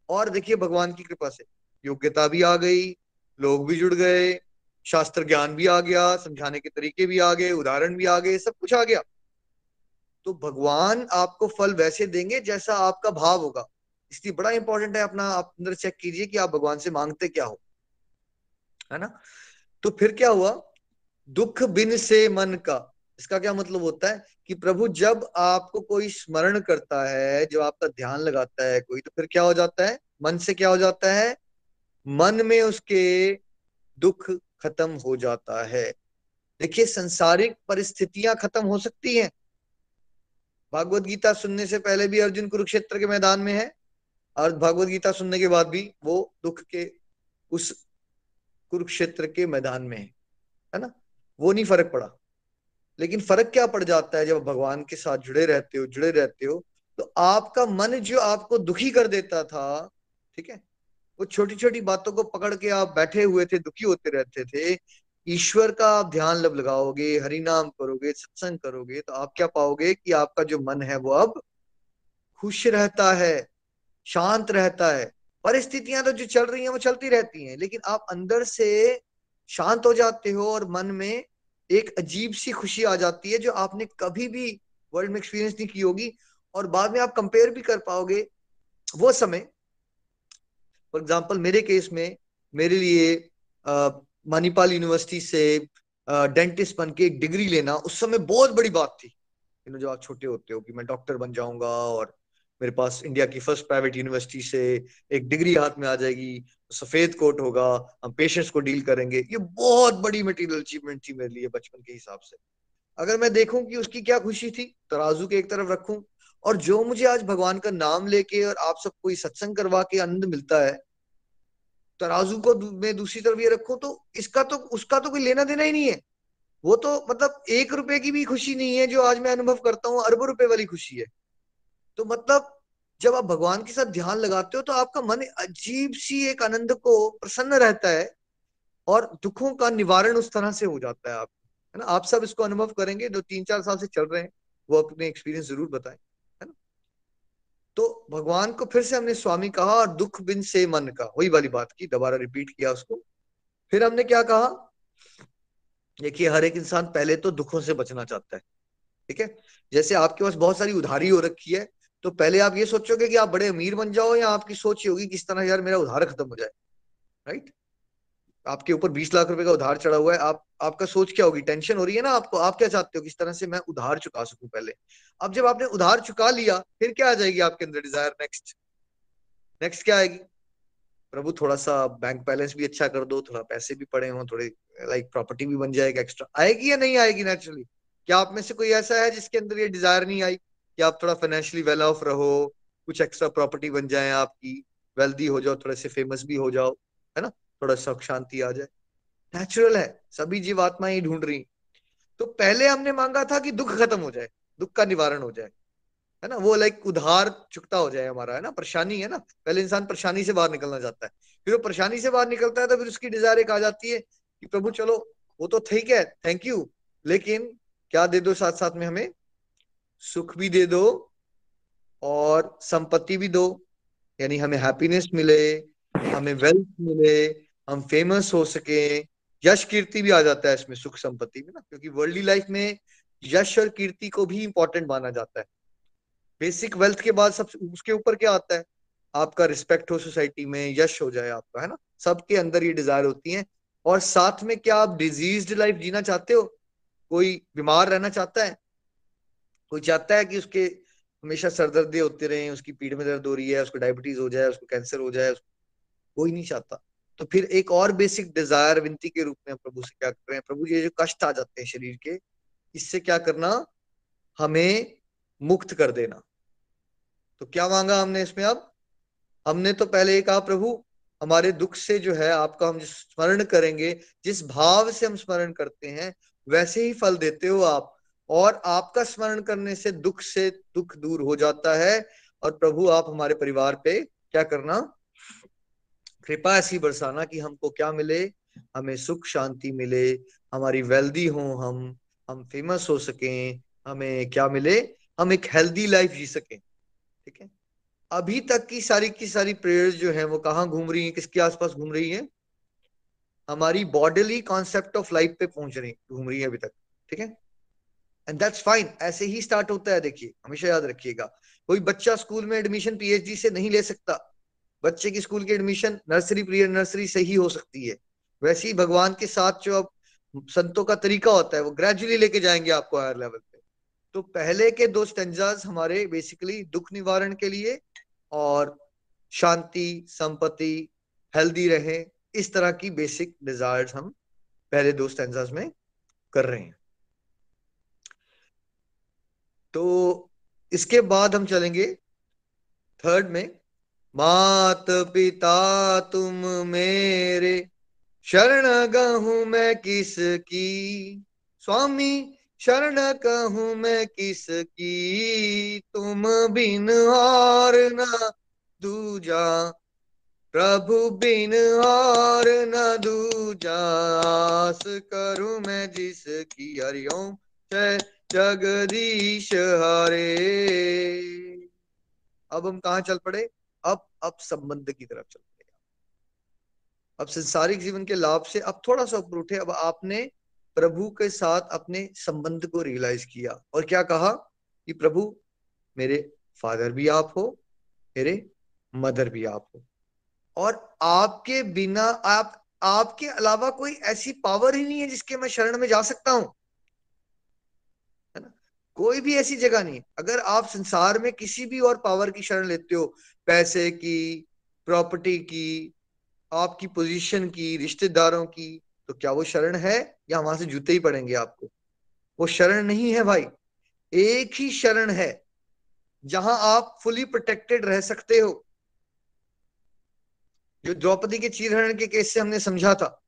और देखिए, भगवान की कृपा से योग्यता भी आ गई, लोग भी जुड़ गए, शास्त्र ज्ञान भी आ गया, समझाने के तरीके भी आ गए, उदाहरण भी आ गए, सब कुछ आ गया। तो भगवान आपको फल वैसे देंगे जैसा आपका भाव होगा। इसलिए बड़ा इंपॉर्टेंट है अपना, आप अंदर चेक कीजिए कि आप भगवान से मांगते क्या हो। है ना? तो फिर क्या हुआ? दुख बिन से मन का। इसका क्या मतलब होता है? कि प्रभु, जब आपको कोई स्मरण करता है, जब आपका ध्यान लगाता है कोई तो फिर क्या हो जाता है? मन से क्या हो जाता है? मन में उसके दुख खत्म हो जाता है। देखिए, संसारिक परिस्थितियाँ खत्म हो सकती हैं। भागवत गीता सुनने से पहले भी अर्जुन कुरुक्षेत्र के मैदान में है और भगवत गीता सुनने के बाद भी वो दुख के उस कुरुक्षेत्र के मैदान में है है ना? वो नहीं फ़र्क पड़ा। लेकिन फ़र्क क्या पड़ जाता है जब भगवान के साथ जुड़े रहते हो, जुड़े रहते हो तो आपका मन जो आपको दुखी कर देता था, ठीक है? वो छोटी छोटी बातों को पकड़ के आप बैठे हुए थे, दुखी होते रहते थे, ईश्वर का आप ध्यान लब लगाओगे, हरिनाम करोगे, सत्संग करोगे तो आप क्या पाओगे कि आपका जो मन है वो अब खुश रहता है, शांत रहता है। परिस्थितियाँ तो जो चल रही हैं, वो चलती रहती हैं। लेकिन आप अंदर से शांत हो जाते हो और मन में एक अजीब सी खुशी आ जाती है, जो आपने कभी भी वर्ल्ड में एक्सपीरियंस नहीं की होगी और बाद में आप कंपेयर भी कर पाओगे। वो समय फॉर एग्ज़ाम्पल मेरे केस में, मेरे लिए मणिपाल यूनिवर्सिटी से डेंटिस्ट बन के एक डिग्री लेना, उस समय बहुत बड़ी बात थी यू जो आप छोटे होते हो, कि मैं डॉक्टर बन जाऊँगा और मेरे पास इंडिया की फ़र्स्ट प्राइवेट यूनिवर्सिटी से एक डिग्री हाथ में आ जाएगी, सफ़ेद कोट होगा, हम पेशेंट्स को डील करेंगे। ये बहुत बड़ी मटेरियल अचीवमेंट थी मेरे लिए बचपन के हिसाब से। अगर मैं देखूँ कि उसकी क्या खुशी थी, तराजू के एक तरफ़ रखूँ, और जो मुझे आज भगवान का नाम लेके और आप सबको सत्संग करवा के आनंद मिलता है, तराजू को मैं दूसरी तरफ़ ये रखूँ तो इसका तो उसका तो कोई लेना देना ही नहीं है। वो तो मतलब एक रुपए की भी खुशी नहीं है जो आज मैं अनुभव करता हूँ, अरबों रुपए वाली खुशी है। तो मतलब जब आप भगवान के साथ ध्यान लगाते हो तो आपका मन अजीब सी एक आनंद को प्रसन्न रहता है और दुखों का निवारण उस तरह से हो जाता है आप, है ना? आप सब इसको अनुभव करेंगे जो तीन चार साल से चल रहे हैं, वो अपने एक्सपीरियंस ज़रूर बताएँ, है ना? तो भगवान को फिर से हमने स्वामी कहा और दुख बिन से मन का वही वाली बात की, दोबारा रिपीट किया उसको। फिर हमने क्या कहा? देखिए, हर एक इंसान पहले तो दुखों से बचना चाहता है, ठीक है? जैसे आपके पास बहुत सारी उधारी हो रखी है तो पहले आप ये सोचोगे कि आप बड़े अमीर बन जाओ या आपकी सोच ये होगी किस तरह यार मेरा उधार खत्म हो जाए राइट आपके ऊपर बीस लाख रुपए का उधार चढ़ा हुआ है, आप, आपका सोच क्या होगी? टेंशन हो रही है ना आपको? आप क्या चाहते हो किस तरह से मैं उधार चुका सकूँ पहले? अब जब आपने उधार चुका लिया, फिर क्या आ जाएगी आपके अंदर डिज़ायर नेक्स्ट नेक्स्ट क्या आएगी? प्रभु थोड़ा सा बैंक बैलेंस भी अच्छा कर दो, थोड़ा पैसे भी पड़े हो, थोड़े लाइक प्रॉपर्टी भी बन जाएगा एक्स्ट्रा आएगी या नहीं आएगी नेचुरली क्या आप में से कोई ऐसा है जिसके अंदर ये डिज़ायर नहीं आई? कि आप थोड़ा फाइनेंशियली वेल ऑफ़ रहो, कुछ एक्स्ट्रा प्रॉपर्टी बन जाए आपकी वेल्दी हो जाओ, थोड़े से फ़ेमस भी हो जाओ, है ना? थोड़ा सुख शांति आ जाए। नेचुरल है, सभी जीवात्मा ही ढूंढ रही तो पहले हमने मांगा था कि दुख खत्म हो जाए, दुख का निवारण हो जाए, है ना? वो लाइक उधार चुकता हो जाए हमारा, है ना? परेशानी है ना? पहले इंसान परेशानी से बाहर निकलना चाहता है। फिर वो परेशानी से बाहर निकलता है तो फिर उसकी डिज़ायर एक आ जाती है कि प्रभु चलो, वो तो ठीक है थैंक यू लेकिन क्या दे दो साथ साथ में हमें? सुख भी दे दो और संपत्ति भी दो। यानी हमें हैप्पीनेस मिले, हमें वेल्थ मिले, हम फ़ेमस हो सके। यश कीर्ति भी आ जाता है इसमें, सुख संपत्ति में ना, क्योंकि वर्ल्डली लाइफ में यश और कीर्ति को भी इंपॉर्टेंट माना जाता है। बेसिक वेल्थ के बाद सब, उसके ऊपर क्या आता है? आपका रिस्पेक्ट हो सोसाइटी में, यश हो जाए आपका, है ना? सबके अंदर ये डिज़ायर होती है। और साथ में क्या आप डिज़ीज़ लाइफ जीना चाहते हो? कोई बीमार रहना चाहता है? कोई चाहता है कि उसके हमेशा सरदर्दे होते रहे, उसकी पीठ में दर्द हो रही है, उसको डायबिटीज़ हो जाए, उसको कैंसर हो जाए कोई नहीं चाहता। तो फिर एक और बेसिक डिज़ायर विनती के रूप में प्रभु से क्या कर रहे हैं? प्रभु ये जो कष्ट आ जाते हैं शरीर के, इससे क्या करना? हमें मुक्त कर देना। तो क्या मांगा हमने इसमें अब? हमने तो पहले ये कहा, प्रभु, हमारे दुख से जो है आपका हम स्मरण करेंगे, जिस भाव से हम स्मरण करते हैं, वैसे ही फल देते हो आप। और आपका स्मरण करने से दुख से दुख दूर हो जाता है। और प्रभु, आप हमारे परिवार पे क्या करना? कृपा ऐसी बरसाना कि हमको क्या मिले? हमें सुख शांति मिले। हमारी वेल्दी हो हम हम फ़ेमस हो सके। हमें क्या मिले? हम एक हेल्दी लाइफ जी सके। ठीक है? अभी तक की सारी की सारी प्रेयर्स जो है, वो कहाँ घूम रही है? किसके आसपास घूम रही है? हमारी बॉडीली कॉन्सेप्ट ऑफ़ लाइफ पे पहुँच रही, घूम रही है अभी तक। ठीक है? एंड दैट्स फाइन ऐसे ही स्टार्ट होता है देखिए, हमेशा याद रखिएगा। कोई बच्चा स्कूल में एडमिशन पीएचडी से नहीं ले सकता। बच्चे की स्कूल की एडमिशन नर्सरी प्रियर नर्सरी से ही हो सकती है। वैसे ही भगवान के साथ जो अब संतों का तरीका होता है, वो ग्रेजुअली लेके जाएँगे आपको हायर लेवल पे। तो पहले के दो स्टेंजाज हमारे बेसिकली दुख निवारण के लिए और शांति, संपत्ति हेल्दी रहे, इस तरह की बेसिक डिजायर्स हम पहले दो स्टेंजाज में कर रहे हैं। तो इसके बाद हम चलेंगे थर्ड में मात पिता तुम मेरे, शरण गहूं मैं किस की स्वामी, शरण कहूँ मैं किस की तुम बिन और न दूजा, प्रभु बिन और न दूजास करूँ मैं जिसकी। हरिओम जय जगदीश हरे। अब हम कहा चल पड़े? अब अब संबंध की तरफ़ चल पड़े। अब संसारिक जीवन के लाभ से अब थोड़ा सा ऊपर उठे। अब आपने प्रभु के साथ अपने संबंध को रियलाइज़ किया। और क्या कहा? कि प्रभु, मेरे फादर भी आप हो, मेरे मदर भी आप हो। और आपके बिना आप, आपके अलावा कोई ऐसी पावर ही नहीं है जिसके मैं शरण में जा सकता हूँ। कोई भी ऐसी जगह नहीं। अगर आप संसार में किसी भी और पावर की शरण लेते हो, पैसे की प्रॉपर्टी की, आपकी पोजीशन की, रिश्तेदारों की तो क्या वो शरण है? या वहाँ से जूते ही पड़ेंगे आपको? वो शरण नहीं है भाई। एक ही शरण है, जहाँ आप फुली प्रोटेक्टेड रह सकते हो। जो द्रौपदी के चीरहरण के केस से हमने समझा था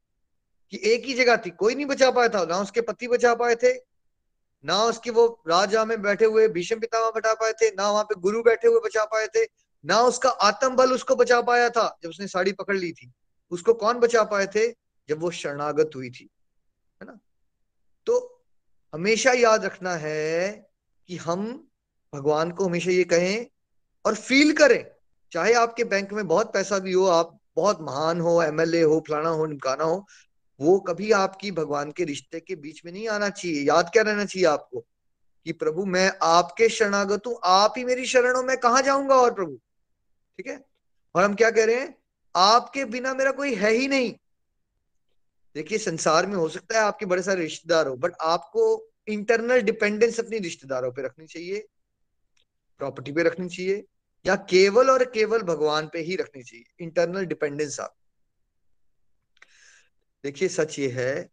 कि एक ही जगह थी, कोई नहीं बचा पाया था। ना उसके पति बचा पाए थे ना उसके वो राजा में बैठे हुए, भीषम पितामह बचा पाए थे, ना वहाँ पे गुरु बैठे हुए बचा पाए थे, ना उसका आत्म बल उसको बचा पाया था, जब उसने साड़ी पकड़ ली थी। उसको कौन बचा पाए थे? जब वो शरणागत हुई थी, है ना? तो हमेशा याद रखना है कि हम भगवान को हमेशा ये कहें और फील करें। चाहे आपके बैंक में बहुत पैसा भी हो, आप बहुत महान हो एमएलए हो, फलाना हो, निमकाना हो वो कभी आपकी भगवान के रिश्ते के बीच में नहीं आना चाहिए। याद क्या रहना चाहिए आपको? कि प्रभु, मैं आपके शरणागत हूँ, आप ही मेरी शरणों में कहा जाऊँगा और प्रभु? ठीक है? और हम क्या कह रहे हैं? आपके बिना मेरा कोई है ही नहीं। देखिए, संसार में हो सकता है आपके बड़े सारे रिश्तेदार हो बट आपको इंटरनल डिपेंडेंस अपनी रिश्तेदारों पे रखनी चाहिए प्रॉपर्टी पे रखनी चाहिए, या केवल और केवल भगवान पे ही रखनी चाहिए इंटरनल डिपेंडेंस आप। देखिए, सच ये है,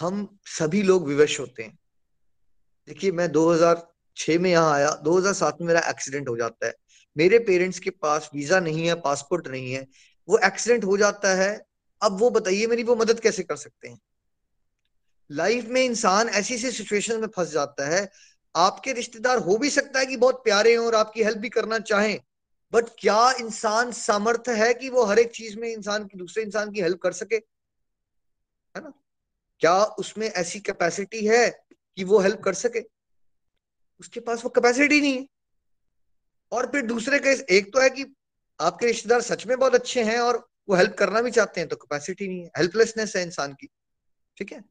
हम सभी लोग विवश होते हैं। देखिए, मैं 2006 में यहाँ आया 2007 में मेरा एक्सीडेंट हो जाता है। मेरे पेरेंट्स के पास वीज़ा नहीं है पासपोर्ट नहीं है, वो एक्सीडेंट हो जाता है, अब वो बताइए मेरी वो मदद कैसे कर सकते हैं? लाइफ में इंसान ऐसी ऐसी सिचुएशन में फंस जाता है, आपके रिश्तेदार हो भी सकता है कि बहुत प्यारे हों और आपकी हेल्प भी करना चाहें बट क्या इंसान सामर्थ है कि वो हर एक चीज़ में इंसान की, दूसरे इंसान की हेल्प कर सके? है ना? क्या उसमें ऐसी कैपेसिटी है कि वो हेल्प कर सके? उसके पास वो कैपेसिटी नहीं है। और फिर दूसरे केस एक तो है कि आपके रिश्तेदार सच में बहुत अच्छे हैं और वो हेल्प करना भी चाहते हैं तो कैपेसिटी नहीं है। हेल्पलेसनेस है इंसान की। ठीक है?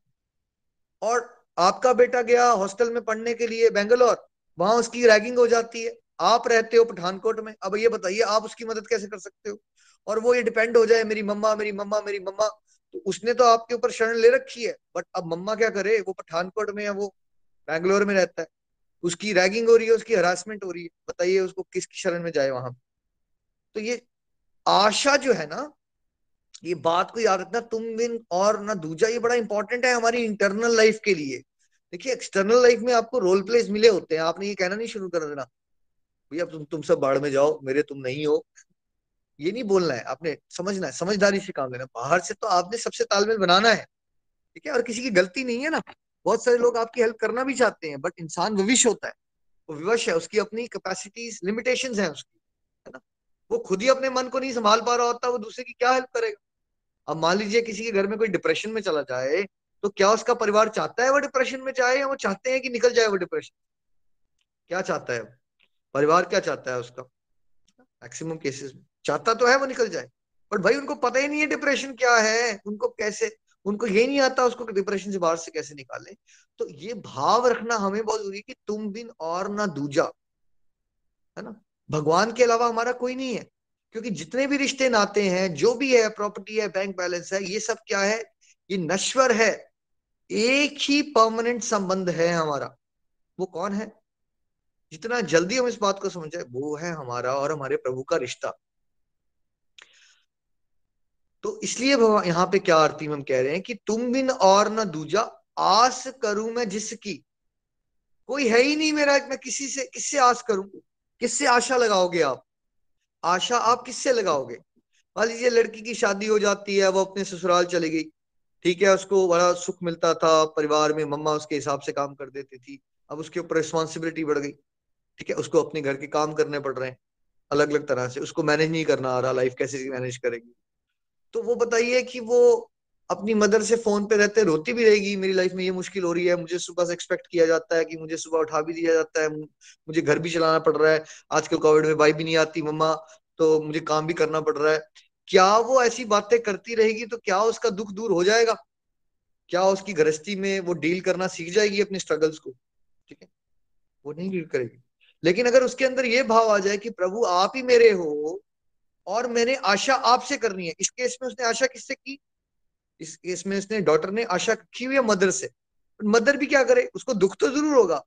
और आपका बेटा गया हॉस्टल में पढ़ने के लिए बेंगलोर वहाँ उसकी रैगिंग हो जाती है। आप रहते हो पठानकोट में, अब ये बताइए, आप उसकी मदद कैसे कर सकते हो? और वो ये डिपेंड हो जाए, मेरी मम्मा मेरी मम्मा मेरी मम्मा तो उसने तो आपके ऊपर शरण ले रखी है बट अब मम्मा क्या करे? वो पठानकोट में या वो बैंगलोर में रहता है। उसकी रैगिंग हो रही है, उसकी हरासमेंट हो रही है। बताइए उसको किसकी शरण में जाए वहाँ? तो ये आशा जो है ना, ये बात को याद रखना, तुम बिन और ना दूजा, ये बड़ा इंपॉर्टेंट है हमारी इंटरनल लाइफ के लिए। देखिए एक्सटर्नल लाइफ में आपको रोल प्लेस मिले होते हैं, आपने ये कहना नहीं शुरू कर देना। भैया, तुम तुम सब बाढ़ में जाओ, मेरे तुम नहीं हो। ये नहीं बोलना है, आपने समझना है, समझदारी से काम लेना बाहर से तो आपने सबसे तालमेल बनाना है, ठीक है? और किसी की गलती नहीं है ना। बहुत सारे लोग आपकी हेल्प करना भी चाहते हैं, बट इंसान विविश होता है। वो विवश है, उसकी अपनी कैपेसिटीज लिमिटेशन है उसकी, है ना? वो खुद ही अपने मन को नहीं संभाल पा रहा होता, वो दूसरे की क्या हेल्प करेगा? अब मान लीजिए किसी के घर में कोई डिप्रेशन में चला जाए तो क्या उसका परिवार चाहता है वो डिप्रेशन में जाए, या वो चाहते हैं कि निकल जाए वो डिप्रेशन क्या चाहता है परिवार क्या चाहता है उसका? मैक्सिमम केसेस में। चाहता तो है वो निकल जाए। बट भाई, उनको पता ही नहीं है डिप्रेशन क्या है। उनको कैसे, उनको ये नहीं आता उसको डिप्रेशन से बाहर से कैसे निकाले। तो ये भाव रखना हमें बहुत ज़रूरी कि तुम बिन और ना दूजा। है ना? भगवान के अलावा हमारा कोई नहीं है। क्योंकि जितने भी रिश्ते, नाते हैं, जो भी है प्रॉपर्टी है बैंक बैलेंस है, ये सब क्या है? ये नश्वर है। एक ही परमानेंट संबंध है हमारा। वो कौन है? जितना जल्दी हम इस बात को समझे वो है हमारा और हमारे प्रभु का रिश्ता। तो इसलिए यहाँ पे क्या आरती हम कह रहे हैं कि तुम बिन और न दूजा, आस करूँ मैं जिसकी। कोई है ही नहीं मेरा, मैं किसी से, किससे आस करूँ? किससे आशा लगाओगे आप? आशा आप किससे लगाओगे? मान लीजिए लड़की की शादी हो जाती है, वो अपने ससुराल चली गई। ठीक है, उसको बड़ा सुख मिलता था, परिवार में मम्मा उसके हिसाब से काम कर देती थी, अब उसके ऊपर रिस्पॉन्सिबिलिटी बढ़ गई। ठीक है, उसको अपने घर के काम करने पड़ रहे हैं अलग अलग तरह से। उसको मैनेज नहीं करना आ रहा लाइफ कैसे मैनेज करेगी। तो वो बताइए कि वो अपनी मदर से फ़ोन पे रहते, रोती भी रहेगी, मेरी लाइफ में ये मुश्किल हो रही है, मुझे सुबह से एक्सपेक्ट किया जाता है कि मुझे सुबह उठा भी दिया जाता है, मुझे घर भी चलाना पड़ रहा है, आजकल कोविड में बाई भी नहीं आती, मम्मा तो मुझे काम भी करना पड़ रहा है। क्या वो ऐसी बातें करती रहेगी तो क्या उसका दुख दूर हो जाएगा? क्या उसकी गृहस्थी में वो डील करना सीख जाएगी अपने स्ट्रगल्स को? ठीक है, वो नहीं डील करेगी। लेकिन अगर उसके अंदर ये भाव आ जाए कि प्रभु आप ही मेरे हो और मैंने आशा आपसे करनी है, इस केस में उसने आशा किससे की? इस केस में उसने डॉटर ने आशा की हुई है मदर से। मदर भी क्या करे? उसको दुख तो ज़रूर होगा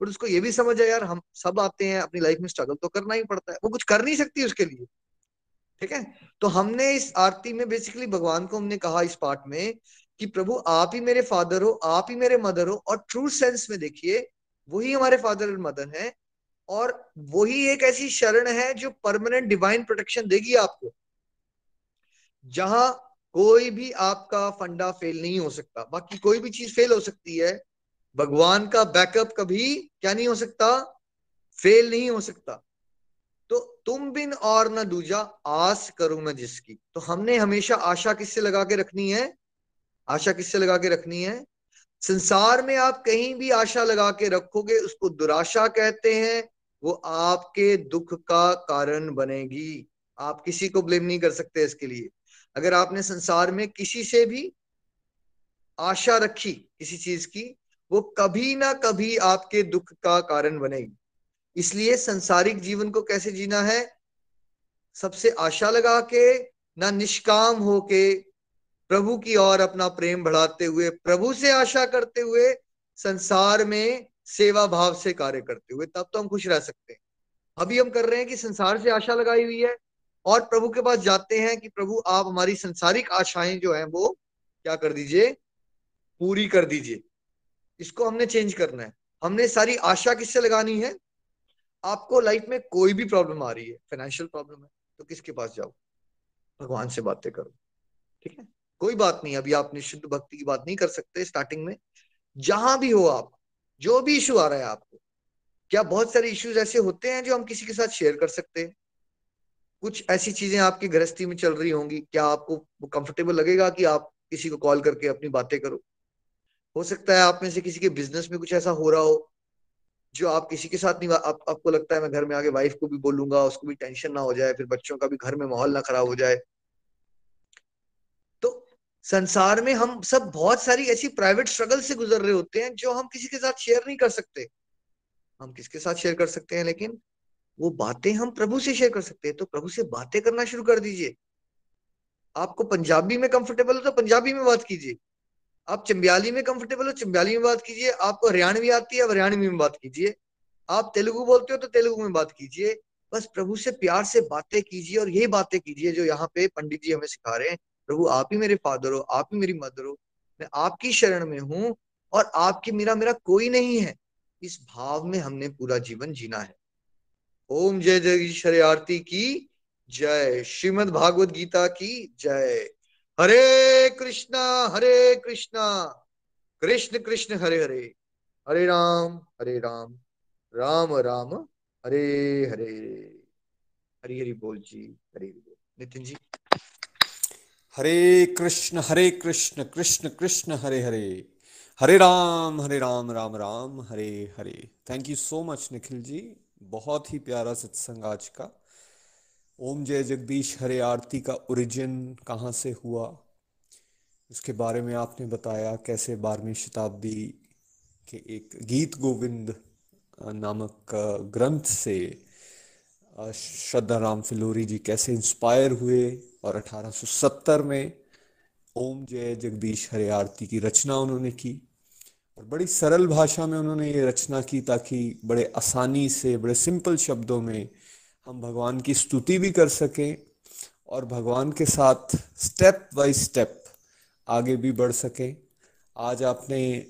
बट उसको ये भी समझ है यार हम सब आते हैं, अपनी लाइफ में स्ट्रगल तो करना ही पड़ता है। वो कुछ कर नहीं सकती उसके लिए। ठीक है? तो हमने इस आरती में बेसिकली भगवान को हमने कहा इस पार्ट में कि प्रभु आप ही मेरे फादर हो, आप ही मेरे मदर हो और ट्रू सेंस में देखिए, वही हमारे फादर और मदर हैं। और वही एक ऐसी शरण है जो परमानेंट डिवाइन प्रोटेक्शन देगी आपको। जहाँ कोई भी आपका फंडा फेल नहीं हो सकता। बाकी कोई भी चीज़ फेल हो सकती है। भगवान का बैकअप कभी क्या नहीं हो सकता? फेल नहीं हो सकता। तो तुम बिन और न दूजा, आस करूँ मैं जिसकी। तो हमने हमेशा आशा किससे लगा के रखनी है? आशा किससे लगा के रखनी है? संसार में आप कहीं भी आशा लगा के रखोगे, उसको दुराशा कहते हैं। वो आपके दुख का कारण बनेगी। आप किसी को ब्लेम नहीं कर सकते इसके लिए। अगर आपने संसार में किसी से भी आशा रखी किसी चीज़ की, वो कभी ना कभी आपके दुख का कारण बनेगी। इसलिए संसारिक जीवन को कैसे जीना है? सबसे आशा लगा के ना निष्काम होके, प्रभु की ओर अपना प्रेम बढ़ाते हुए, प्रभु से आशा करते हुए संसार में सेवा भाव से कार्य करते हुए, तब तो हम खुश रह सकते हैं। अभी हम कर रहे हैं कि संसार से आशा लगाई हुई है और प्रभु के पास जाते हैं कि प्रभु, आप हमारी संसारिक आशाएँ जो हैं वो क्या कर दीजिए? पूरी कर दीजिए। इसको हमने चेंज करना है। हमने सारी आशा किससे लगानी है? आपको लाइफ में कोई भी प्रॉब्लम आ रही है फाइनेंशियल प्रॉब्लम है तो किसके पास जाओ? भगवान से बातें करो। ठीक है? कोई बात नहीं, अभी आप निश्चित भक्ति की बात नहीं कर सकते स्टार्टिंग में। जहाँ भी हो आप जो भी इशू आ रहा है आपको। क्या बहुत सारे इश्यूज़ ऐसे होते हैं जो हम किसी के साथ शेयर कर सकते हैं? कुछ ऐसी चीज़ें आपकी गृहस्थी में चल रही होंगी क्या आपको कंफर्टेबल लगेगा कि आप किसी को कॉल करके अपनी बातें करो? हो सकता है आप में से किसी के बिज़नेस में कुछ ऐसा हो रहा हो जो आप किसी के साथ नहीं आप, आपको लगता है मैं घर में आगे वाइफ को भी बोलूँगा उसको भी टेंशन ना हो जाए फिर बच्चों का भी घर में माहौल ना खराब हो जाए। संसार में हम सब बहुत सारी ऐसी प्राइवेट स्ट्रगल से गुजर रहे होते हैं, जो हम किसी के साथ शेयर नहीं कर सकते। हम किसके साथ शेयर कर सकते हैं, लेकिन वो बातें हम प्रभु से शेयर कर सकते हैं तो प्रभु से बातें करना शुरू कर दीजिए। आपको पंजाबी में कंफर्टेबल हो तो पंजाबी में बात कीजिए। आप चंबियाली में कंफर्टेबल हो चंबियाली में बात कीजिए। आपको हरियाणवी आती है हरियाणवी में बात कीजिए। आप तेलुगु बोलते हो तो तेलुगु में बात कीजिए। बस प्रभु से प्यार से बातें कीजिए और यही बातें कीजिए, जो यहाँ पे पंडित जी हमें सिखा रहे हैं। प्रभु, आप ही मेरे फादर हो, आप ही मेरी मदर हो। मैं आपकी शरण में हूँ और आपकी मेरा मेरा कोई नहीं है। इस भाव में हमने पूरा जीवन जीना है। ओम जय जगदीश्वर आरती की, जय श्रीमद भागवत गीता की, जय। हरे कृष्णा हरे कृष्णा, कृष्ण कृष्ण हरे हरे। हरे राम हरे राम राम राम, हरे हरे। हरी हरि बोल जी, हरे हरि बोल। Nitin ji. Hare Krishna Hare Krishna Krishna Krishna, Hare Hare. Hare Ram Hare Ram Ram Ram, Hare Hare. Thank you so much Nikhil ji बहुत ही प्यारा सत्संग आज का। ओम जय जगदीश, हरे आरती का ओरिजिन कहाँ से हुआ? उसके बारे में आपने बताया, कैसे बारहवीं शताब्दी के एक गीत गोविंद नामक ग्रंथ से श्रद्धा राम फिलोरी जी कैसे इंस्पायर हुए? और 1870 में ओम जय जगदीश हरे आरती की रचना उन्होंने की और बड़ी सरल भाषा में उन्होंने ये रचना की ताकि बड़े आसानी से, बड़े सिंपल शब्दों में हम भगवान की स्तुति भी कर सकें और भगवान के साथ स्टेप बाय स्टेप आगे भी बढ़ सकें। आज आपने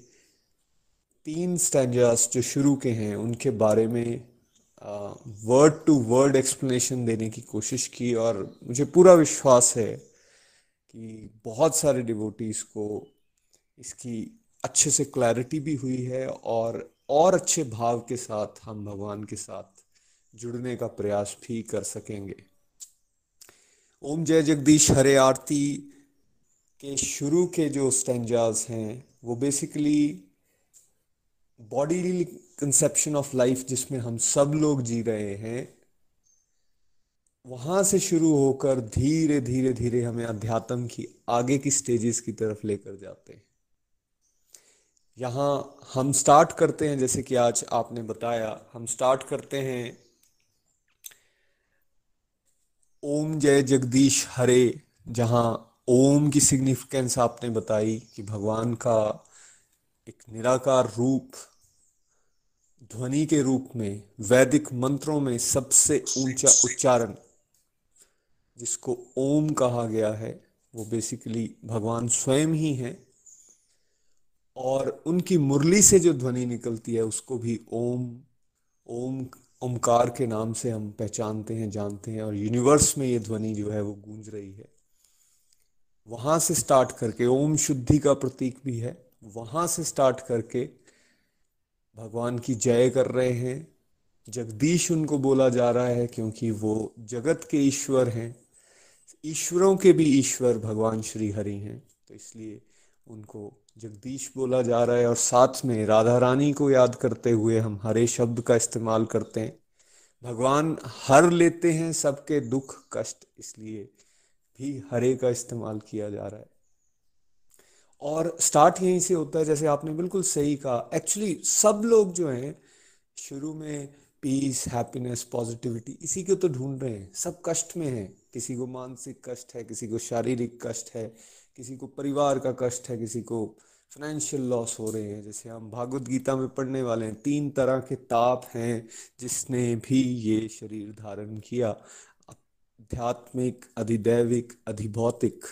तीन स्टैंडर्स जो शुरू के हैं, उनके बारे में वर्ड टू वर्ड एक्सप्लेनेशन देने की कोशिश की और मुझे पूरा विश्वास है कि बहुत सारे डिवोटीज को इसकी अच्छे से क्लैरिटी भी हुई है और और अच्छे भाव के साथ हम भगवान के साथ जुड़ने का प्रयास भी कर सकेंगे। ओम जय जगदीश, हरे आरती के शुरू के जो स्टेंजाज हैं, वो basically body conception of life जिसमें हम सब लोग जी रहे हैं, वहाँ से शुरू होकर धीरे धीरे धीरे हमें अध्यात्म की आगे की स्टेजेस की तरफ़ लेकर जाते हैं। यहाँ हम स्टार्ट करते हैं, जैसे कि आज आपने बताया, हम स्टार्ट करते हैं, ओम जय जगदीश हरे, जहाँ ओम की सिग्निफिकेंस आपने बताई कि भगवान का एक निराकार रूप ध्वनि के रूप में, वैदिक मंत्रों में सबसे ऊँचा उच्चारण जिसको ओम कहा गया है, वो बेसिकली भगवान स्वयं ही हैं। और उनकी मुरली से जो ध्वनि निकलती है, उसको भी ओम ओम, ओमकार के नाम से हम पहचानते हैं, जानते हैं। और यूनिवर्स में ये ध्वनि जो है, वो गूंज रही है। वहाँ से स्टार्ट करके, ओम शुद्धि का प्रतीक भी है, वहाँ से स्टार्ट करके भगवान की जय कर रहे हैं। जगदीश उनको बोला जा रहा है क्योंकि वो जगत के ईश्वर हैं। ईश्वरों के भी ईश्वर भगवान श्री हरि हैं। तो इसलिए उनको जगदीश बोला जा रहा है और साथ में राधा रानी को याद करते हुए हम हरे शब्द का इस्तेमाल करते हैं। भगवान हर लेते हैं सबके दुख कष्ट, इसलिए भी हरे का इस्तेमाल किया जा रहा है। और स्टार्ट यहीं से होता है, जैसे आपने बिल्कुल सही कहा। एक्चुअली सब लोग जो हैं, शुरू में पीस हैप्पीनेस पॉजिटिविटी इसी को तो ढूंढ रहे हैं। सब कष्ट में हैं। किसी को मानसिक कष्ट है, किसी को शारीरिक कष्ट है, किसी को परिवार का कष्ट है, किसी को फाइनेंशियल लॉस हो रहे हैं। जैसे हम भागवत गीता में पढ़ने वाले हैं, तीन तरह के ताप हैं जिसने भी ये शरीर धारण किया। आध्यात्मिक, अधिदैविक, अधिभौतिक,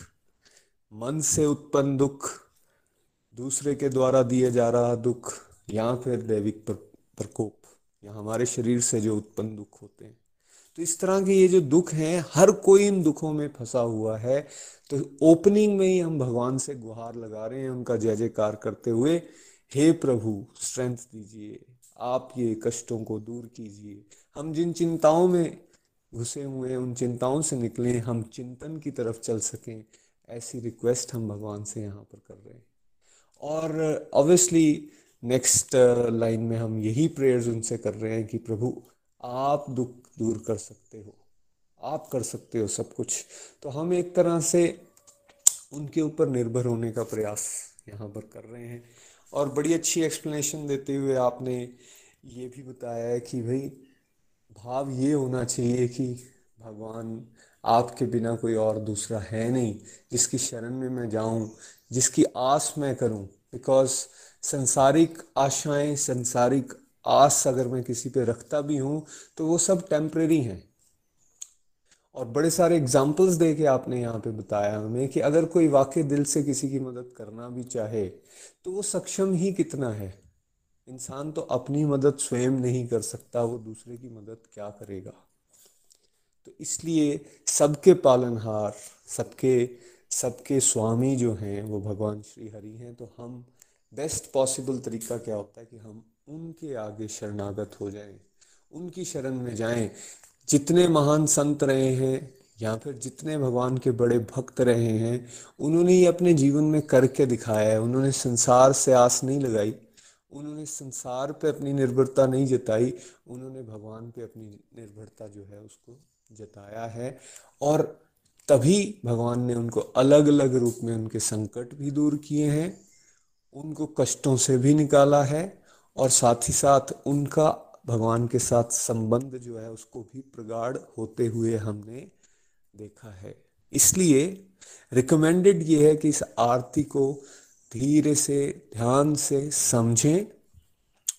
मन से उत्पन्न दुख दूसरे के द्वारा दिए जा रहा दुख, या फिर दैविक प्रकोप, या हमारे शरीर से जो उत्पन्न दुख होते हैं। तो इस तरह के ये जो दुख हैं, हर कोई इन दुखों में फंसा हुआ है। तो ओपनिंग में ही हम भगवान से गुहार लगा रहे हैं, उनका जय जयकार करते हुए, हे प्रभु, स्ट्रेंथ दीजिए। आप ये कष्टों को दूर कीजिए। हम जिन चिंताओं में घुसे हुए हैं, उन चिंताओं से निकलें। हम चिंतन की तरफ़ चल सकें। ऐसी रिक्वेस्ट हम भगवान से यहाँ पर कर रहे हैं। और ऑब्वियसली नेक्स्ट लाइन में हम यही प्रेयर्स उनसे कर रहे हैं कि प्रभु, आप दुख दूर कर सकते हो। आप कर सकते हो सब कुछ। तो हम एक तरह से उनके ऊपर निर्भर होने का प्रयास यहाँ पर कर रहे हैं। और बड़ी अच्छी एक्सप्लेनेशन देते हुए आपने ये भी बताया है कि भाई, भाव ये होना चाहिए कि भगवान आपके बिना कोई और दूसरा है नहीं। जिसकी शरण में मैं जाऊँ जिसकी आस मैं करूँ बिकॉज़ संसारिक आशाएँ, संसारिक आस अगर मैं किसी पे रखता भी हूँ तो वो सब टेम्परेरी हैं। और बड़े सारे एग्जाम्पल्स दे के आपने यहाँ पे बताया हमें कि अगर कोई वाकई दिल से किसी की मदद करना भी चाहे तो वो सक्षम ही कितना है। इंसान तो अपनी मदद स्वयं नहीं कर सकता, वो दूसरे की मदद क्या करेगा? तो इसलिए सबके पालनहार, सबके सबके स्वामी जो हैं, वो भगवान श्री हरि हैं तो हम बेस्ट पॉसिबल तरीका क्या होता है कि हम उनके आगे शरणागत हो जाएँ, उनकी शरण में जाएँ। जितने महान संत रहे हैं, या फिर जितने भगवान के बड़े भक्त रहे हैं, उन्होंने ये अपने जीवन में करके दिखाया है। उन्होंने संसार से आस नहीं लगाई, उन्होंने संसार पे अपनी निर्भरता नहीं जताई, उन्होंने भगवान पे अपनी निर्भरता जो है उसको जताया है। और तभी भगवान ने उनको अलग अलग रूप में उनके संकट भी दूर किए हैं, उनको कष्टों से भी निकाला है और साथ ही साथ उनका भगवान के साथ संबंध जो है उसको भी प्रगाढ़ होते हुए हमने देखा है। इसलिए रिकमेंडेड ये है कि इस आरती को धीरे से, ध्यान से समझें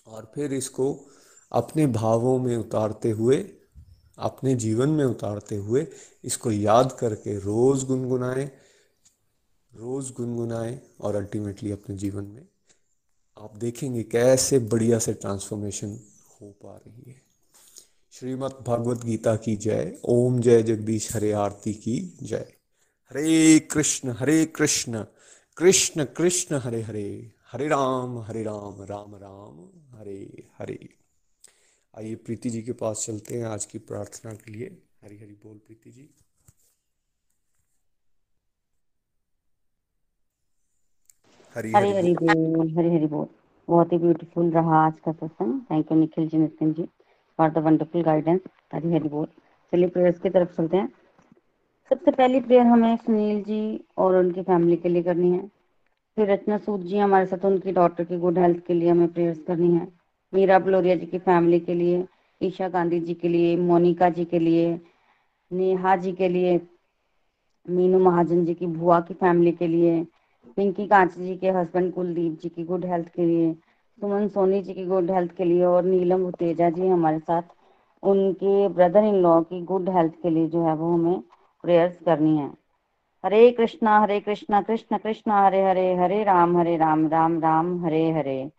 और फिर इसको अपने भावों में उतारते हुए अपने जीवन में उतारते हुए इसको याद करके रोज गुनगुनाएँ रोज गुनगुनाएँ और अल्टीमेटली अपने जीवन में आप देखेंगे कैसे बढ़िया से ट्रांसफॉर्मेशन हो पा रही है। श्रीमद् भागवत गीता की जय। ओम जय जगदीश। हरे आरती की जय। हरे कृष्ण हरे कृष्ण कृष्ण कृष्ण, हरे हरे। हरे राम हरे राम राम राम, हरे हरे। आइए प्रीति जी के पास चलते हैं आज की प्रार्थना के लिए। हरी हरी बोल प्रीति जी। हरी हरी हरी बोल, हरी हरी बोल। बहुत ही ब्यूटीफुल रहा आज का सत्संग thank you Nikhil ji Nitin ji for the wonderful guidance Hari Hari बोल। चलिए प्रेयर्स की तरफ़ चलते हैं। सबसे पहली प्रेयर हमें सुनील जी और उनकी फैमिली के लिए करनी है। फिर रचना सूद जी हमारे साथ उनकी डॉटर की गुड हेल्थ के लिए हमें प्रेयर्स करनी है। मीरा बलोरिया जी की फैमिली के लिए, ईशा गांधी जी के लिए, मोनिका जी के लिए, नेहा जी के लिए, मीनू महाजन जी की भुआ की फैमिली के लिए, पिंकी कांच जी के हस्बैंड कुलदीप जी की गुड हेल्थ के लिए, सुमन सोनी जी की गुड हेल्थ के लिए और नीलम तेजा जी हमारे साथ, उनके ब्रदर इन लॉ की गुड हेल्थ के लिए जो है वो हमें प्रेयर्स करनी है। हरे कृष्णा हरे कृष्णा, कृष्ण कृष्ण, हरे हरे हरे राम हरे राम राम राम, हरे हरे,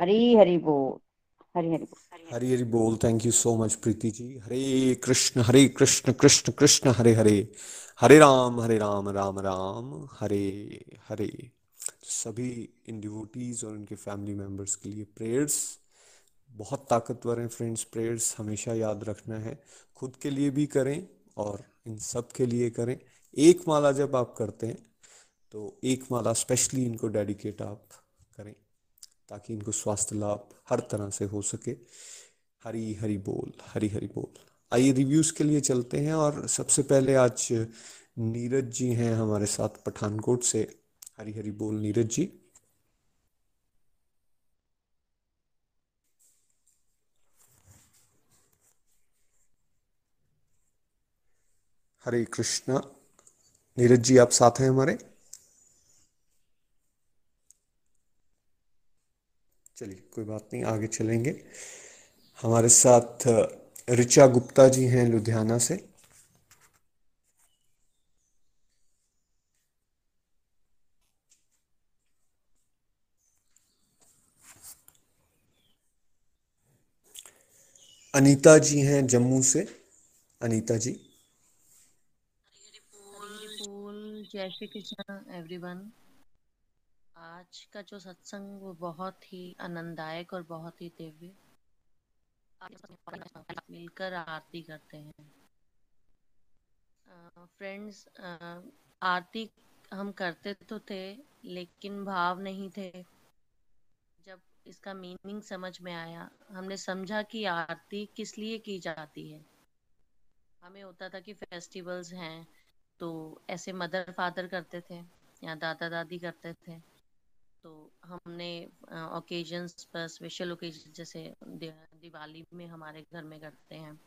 हरी हरि बोल। हरी हरि हरी हरी बोल। Thank you so much Preeti ji. Hare Krishna Hare Krishna Krishna Krishna, Hare Hare. Hare Ram Hare Ram Ram Ram. Hare Hare. सभी इन डिवोटीज और उनके फैमिली मेंबर्स के लिए प्रेयर्स बहुत ताकतवर हैं फ्रेंड्स प्रेयर्स हमेशा याद रखना है। खुद के लिए भी करें और इन सब के लिए करें। एक माला जब आप करते हैं तो एक माला स्पेशली इनको डेडिकेट आप करें। ताकि इनको स्वास्थ्य लाभ हर तरह से हो सके। हरी हरी बोल, हरी हरी बोल। आइए रिव्यूज़ के लिए चलते हैं और सबसे पहले आज नीरज जी हैं हमारे साथ पठानकोट से। हरी हरी बोल नीरज जी। हरे कृष्णा। नीरज जी, आप साथ हैं हमारे? चलिए, कोई बात नहीं, आगे चलेंगे। हमारे साथ ऋचा गुप्ता जी हैं लुधियाना से। अनीता जी हैं जम्मू से। अनीता जी। जय श्री कृष्ण एवरीवन आज का जो सत्संग वो बहुत ही आनंददायक और बहुत ही दिव्य। मिलकर आरती करते हैं। फ्रेंड्स आरती हम करते तो थे, लेकिन भाव नहीं थे। जब इसका मीनिंग समझ में आया, हमने समझा कि आरती किस लिए की जाती है। हमें होता था कि फेस्टिवल्स हैं तो ऐसे मदर फादर करते थे, या दादा दादी करते थे। हमने ओकेजन्स पर स्पेशल ओकेजन जैसे दिवाली में हमारे घर में करते हैं,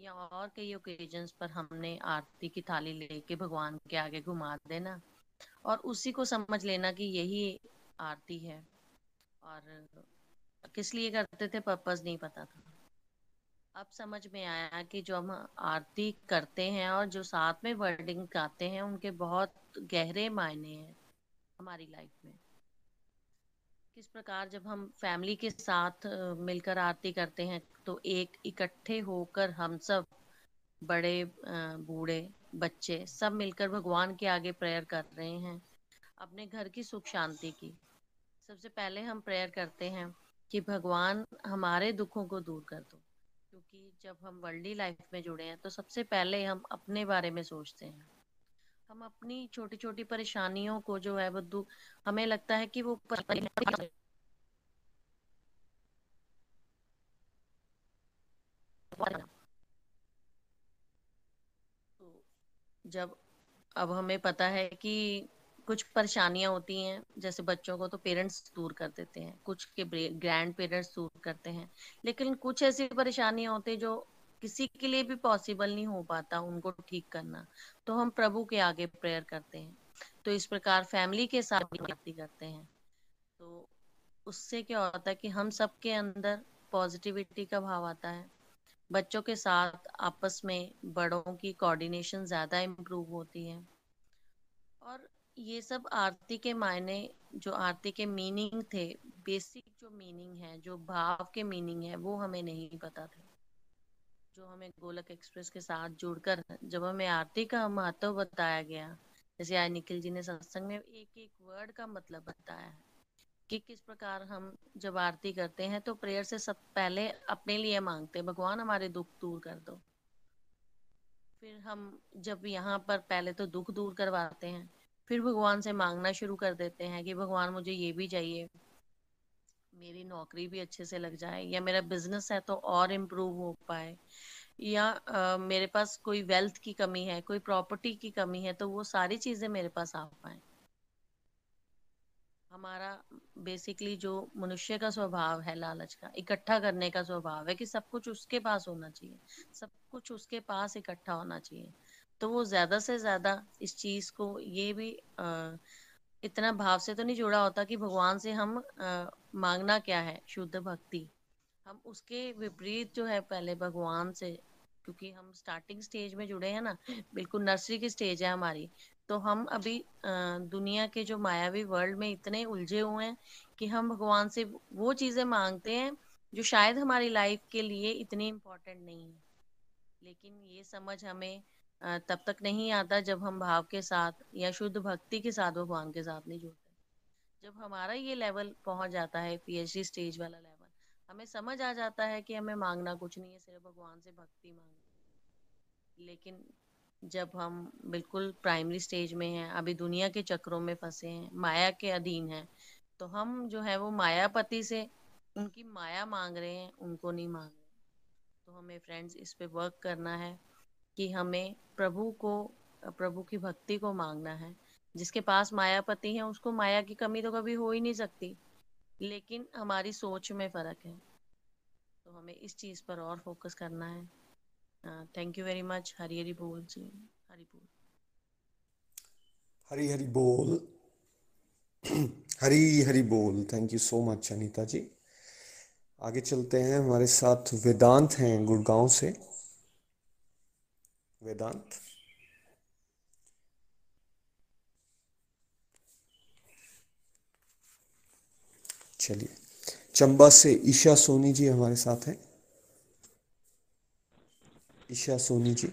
या और कई ओकेजन्स पर हमने आरती की थाली लेके भगवान के आगे घुमा देना, और उसी को समझ लेना कि यही आरती है, और किस लिए करते थे पर्पज नहीं पता था। अब समझ में आया कि जो हम आरती करते हैं और जो साथ में वर्डिंग गाते हैं, उनके बहुत गहरे मायने हैं हमारी लाइफ में। किस प्रकार जब हम फैमिली के साथ मिलकर आरती करते हैं तो एक इकट्ठे होकर हम सब बड़े बूढ़े बच्चे सब मिलकर भगवान के आगे प्रेयर कर रहे हैं, अपने घर की सुख शांति की। सबसे पहले हम प्रेयर करते हैं कि भगवान हमारे दुखों को दूर कर दो, क्योंकि जब हम वर्ल्डली लाइफ में जुड़े हैं तो सबसे पहले हम अपने बारे में सोचते हैं। हम अपनी छोटी छोटी परेशानियों को जो है वो हमें लगता है कि वो तो जब, अब हमें पता है कि कुछ परेशानियाँ होती हैं, जैसे बच्चों को तो पेरेंट्स दूर कर देते हैं, कुछ के ग्रैंड पेरेंट्स दूर करते हैं, लेकिन कुछ ऐसी परेशानियाँ होती जो किसी के लिए भी पॉसिबल नहीं हो पाता उनको ठीक करना। तो हम प्रभु के आगे प्रेयर करते हैं। तो इस प्रकार फैमिली के साथ भी करते हैं। तो उससे क्या होता है कि हम सबके अंदर पॉजिटिविटी का भाव आता है। बच्चों के साथ आपस में बड़ों की कोऑर्डिनेशन ज़्यादा इम्प्रूव होती है। और ये सब आरती के मायने जो आरती के मीनिंग थे बेसिक जो मीनिंग है, जो भाव के मीनिंग है, वो हमें नहीं पता थे। जो हमें गोलक एक्सप्रेस के साथ जुड़कर, जब हमें आरती का महत्व बताया गया, जैसे आज निखिल जी ने सत्संग में एक एक वर्ड का मतलब बताया कि किस प्रकार हम जब आरती करते हैं तो प्रेयर से सब पहले अपने लिए मांगते हैं, भगवान हमारे दुख दूर कर दो। फिर हम जब यहाँ पर पहले तो दुख दूर करवाते हैं, फिर भगवान से मांगना शुरू कर देते हैं कि भगवान मुझे ये भी चाहिए मेरी नौकरी भी अच्छे से लग जाए या मेरा बिज़नेस है तो और इम्प्रूव हो पाए या आ, मेरे पास कोई वेल्थ की कमी है कोई प्रॉपर्टी की कमी है तो वो सारी चीज़ें मेरे पास आ पाए। हमारा बेसिकली जो मनुष्य का स्वभाव है लालच का इकट्ठा करने का स्वभाव है कि सब कुछ उसके पास होना चाहिए सब कुछ उसके पास इकट्ठा होना चाहिए तो वो ज़्यादा से ज़्यादा इस चीज़ को ये भी आ, इतना भाव से तो नहीं जुड़ा होता कि भगवान से हम आ, मांगना क्या है शुद्ध भक्ति। हम उसके विपरीत जो है पहले भगवान से क्योंकि हम स्टार्टिंग स्टेज में जुड़े हैं ना बिल्कुल नर्सरी की स्टेज है हमारी तो हम अभी दुनिया के जो मायावी वर्ल्ड में इतने उलझे हुए हैं कि हम भगवान से वो चीज़ें मांगते हैं जो शायद हमारी लाइफ के लिए इतनी इम्पोर्टेंट नहीं है। लेकिन ये समझ हमें तब तक नहीं आता जब हम भाव के साथ या शुद्ध भक्ति के साथ भगवान के साथ नहीं जुड़ते। जब हमारा ये लेवल पहुँच जाता है पीएचडी स्टेज वाला लेवल हमें समझ आ जाता है कि हमें मांगना कुछ नहीं है, सिर्फ़ भगवान से भक्ति मांगनी लेकिन जब हम बिल्कुल प्राइमरी स्टेज में हैं, अभी दुनिया के चक्रों में फंसे हैं, माया के अधीन हैं तो हम जो है वो मायापति से उनकी माया मांग रहे हैं, उनको नहीं मांग रहे तो हमें फ्रेंड्स इस पे वर्क करना है कि हमें प्रभु को, प्रभु की भक्ति को मांगना है। जिसके पास मायापति है, उसको माया की कमी तो कभी हो ही नहीं सकती। लेकिन हमारी सोच में फ़र्क है। तो हमें इस चीज़ पर और फोकस करना है। Thank you very much Hari Hari बोल जी, हरी बोल। हरी हरी बोल, हरी हरी बोल thank you so much Anita ji. आगे चलते हैं, हमारे साथ वेदांत हैं गुड़गांव से। वेदांत। चलिए चंबा से ईशा सोनी जी हमारे साथ हैं। ईशा सोनी जी।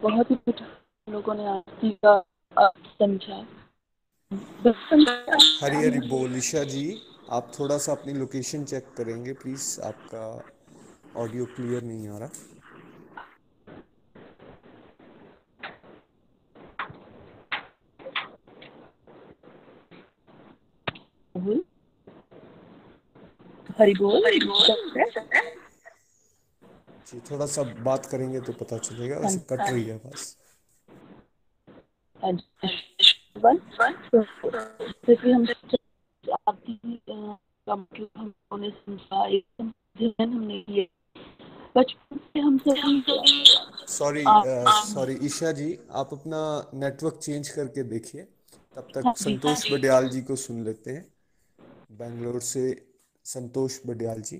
बहुत ही कुछ लोगों ने आरती का समझा। हरी हरी बोल ईशा जी आप थोड़ा सा अपनी लोकेशन चेक करेंगे प्लीज़ आपका ऑडियो क्लियर नहीं आ रहा। हरी बोल हरी बोल। जी थोड़ा सा बात करेंगे तो पता चलेगा। वैसे कट रही है बस क्योंकि हम आपकी हमने समझा एकदम हमने किए बचपन से हम सब सॉरी सॉरी ईशा जी आप अपना नेटवर्क चेंज करके देखिए। तब तक संतोष बडियाल जी को सुन लेते हैं। बेंगलोर से संतोष बडियाल जी।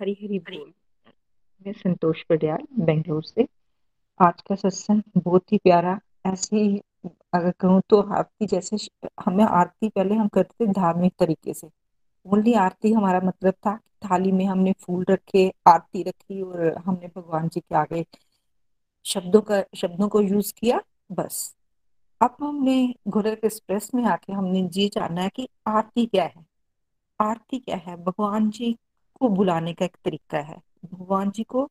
हरी हरी बोल। मैं संतोष बडियाल बेंगलोर से। आज का सत्संग बहुत ही प्यारा ऐसे ही अगर कहूँ तो आरती जैसे हमें आरती पहले हम करते थे धार्मिक तरीके से। ओनली आरती हमारा मतलब था थाली में हमने फूल रखे, आरती रखी और हमने भगवान जी के आगे शब्दों का, शब्दों को यूज़ किया, बस। अब हमने गोरख एक्सप्रेस में आके हमने ये जाना है कि आरती क्या है। आरती क्या है? भगवान जी को बुलाने का एक तरीका है। भगवान जी को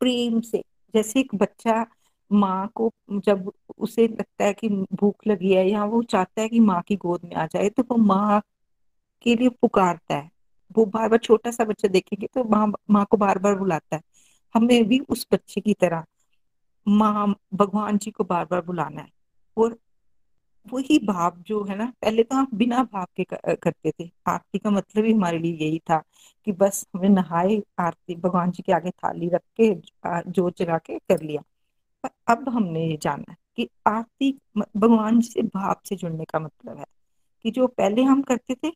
प्रेम से, जैसे एक बच्चा माँ को जब उसे लगता है कि भूख लगी है या वो चाहता है कि माँ की गोद में आ जाए तो वो माँ के लिए पुकारता है। वो बार बार छोटा सा बच्चा देखेंगे तो माँ माँ को बार बार बुलाता है। हमें भी उस बच्चे की तरह माँ, भगवान जी को बार बार बुलाना है। और वही भाव जो है ना, पहले तो हम बिना भाव के करते थे। आरती का मतलब ही हमारे लिए यही था कि बस हमें नहाए, आरती, भगवान जी के आगे थाली रख के जोत जगा के कर लिया। पर अब हमने ये जाना है कि आरती भगवान से भाव से जुड़ने का मतलब है कि जो पहले हम करते थे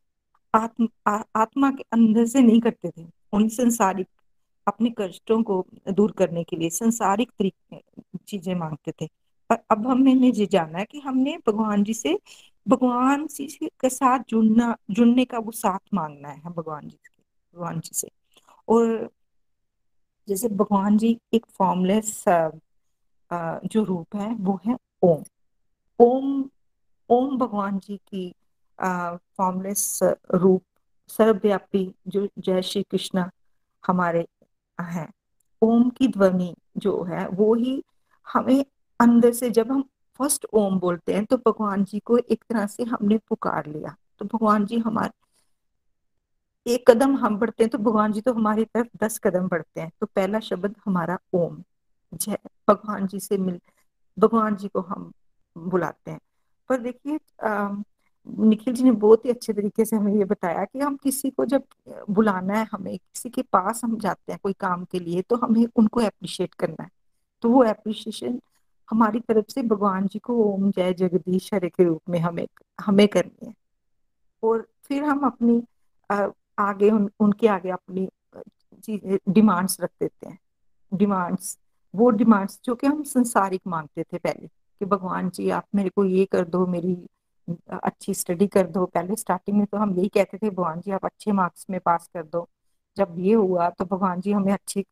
आत्म आ, आत्मा के अंदर से नहीं करते थे। उन संसारिक अपने कष्टों को दूर करने के लिए संसारिक तरीके चीज़ें मांगते थे। और अब हमने ये जाना है कि हमने भगवान जी से भगवान जी के साथ जुड़ना जुड़ने का वो साथ मांगना है भगवान जी के भगवान जी से। और जैसे भगवान जी एक फॉर्मलेस जो रूप है, वो है ओम। ओम ओम भगवान जी की फॉर्मलेस रूप सर्वव्यापी जो जय श्री कृष्ण हमारे हैं। ओम की ध्वनि जो है, वो ही हमें अंदर से जब हम फ़र्स्ट ओम बोलते हैं तो भगवान जी को एक तरह से हमने पुकार लिया। तो भगवान जी हमारे, एक कदम हम बढ़ते हैं तो भगवान जी तो हमारी तरफ़ दस कदम बढ़ते हैं। तो पहला शब्द हमारा ओम। जय भगवान जी से मिल भगवान जी को हम बुलाते हैं। पर देखिए निखिल जी ने बहुत ही अच्छे तरीके से हमें ये बताया कि हम किसी को जब बुलाना है हमें किसी के पास हम जाते हैं कोई काम के लिए तो हमें उनको अप्रिशिएट करना है। तो वो अप्रिशिएशन हमारी तरफ़ से भगवान जी को ओम जय जगदीश हरे के रूप में हमें हमें करनी है। और फिर हम अपनी आगे उन, उनके आगे अपनी डिमांड्स रख देते हैं। डिमांड्स वो डिमांड्स जो कि हम संसारिक मांगते थे पहले, कि भगवान जी, आप मेरे को ये कर दो, मेरी अच्छी स्टडी कर दो। पहले स्टार्टिंग में तो हम यही कहते थे, भगवान जी, आप अच्छे मार्क्स में पास कर दो। जब ये हुआ तो भगवान जी हमें अच्छे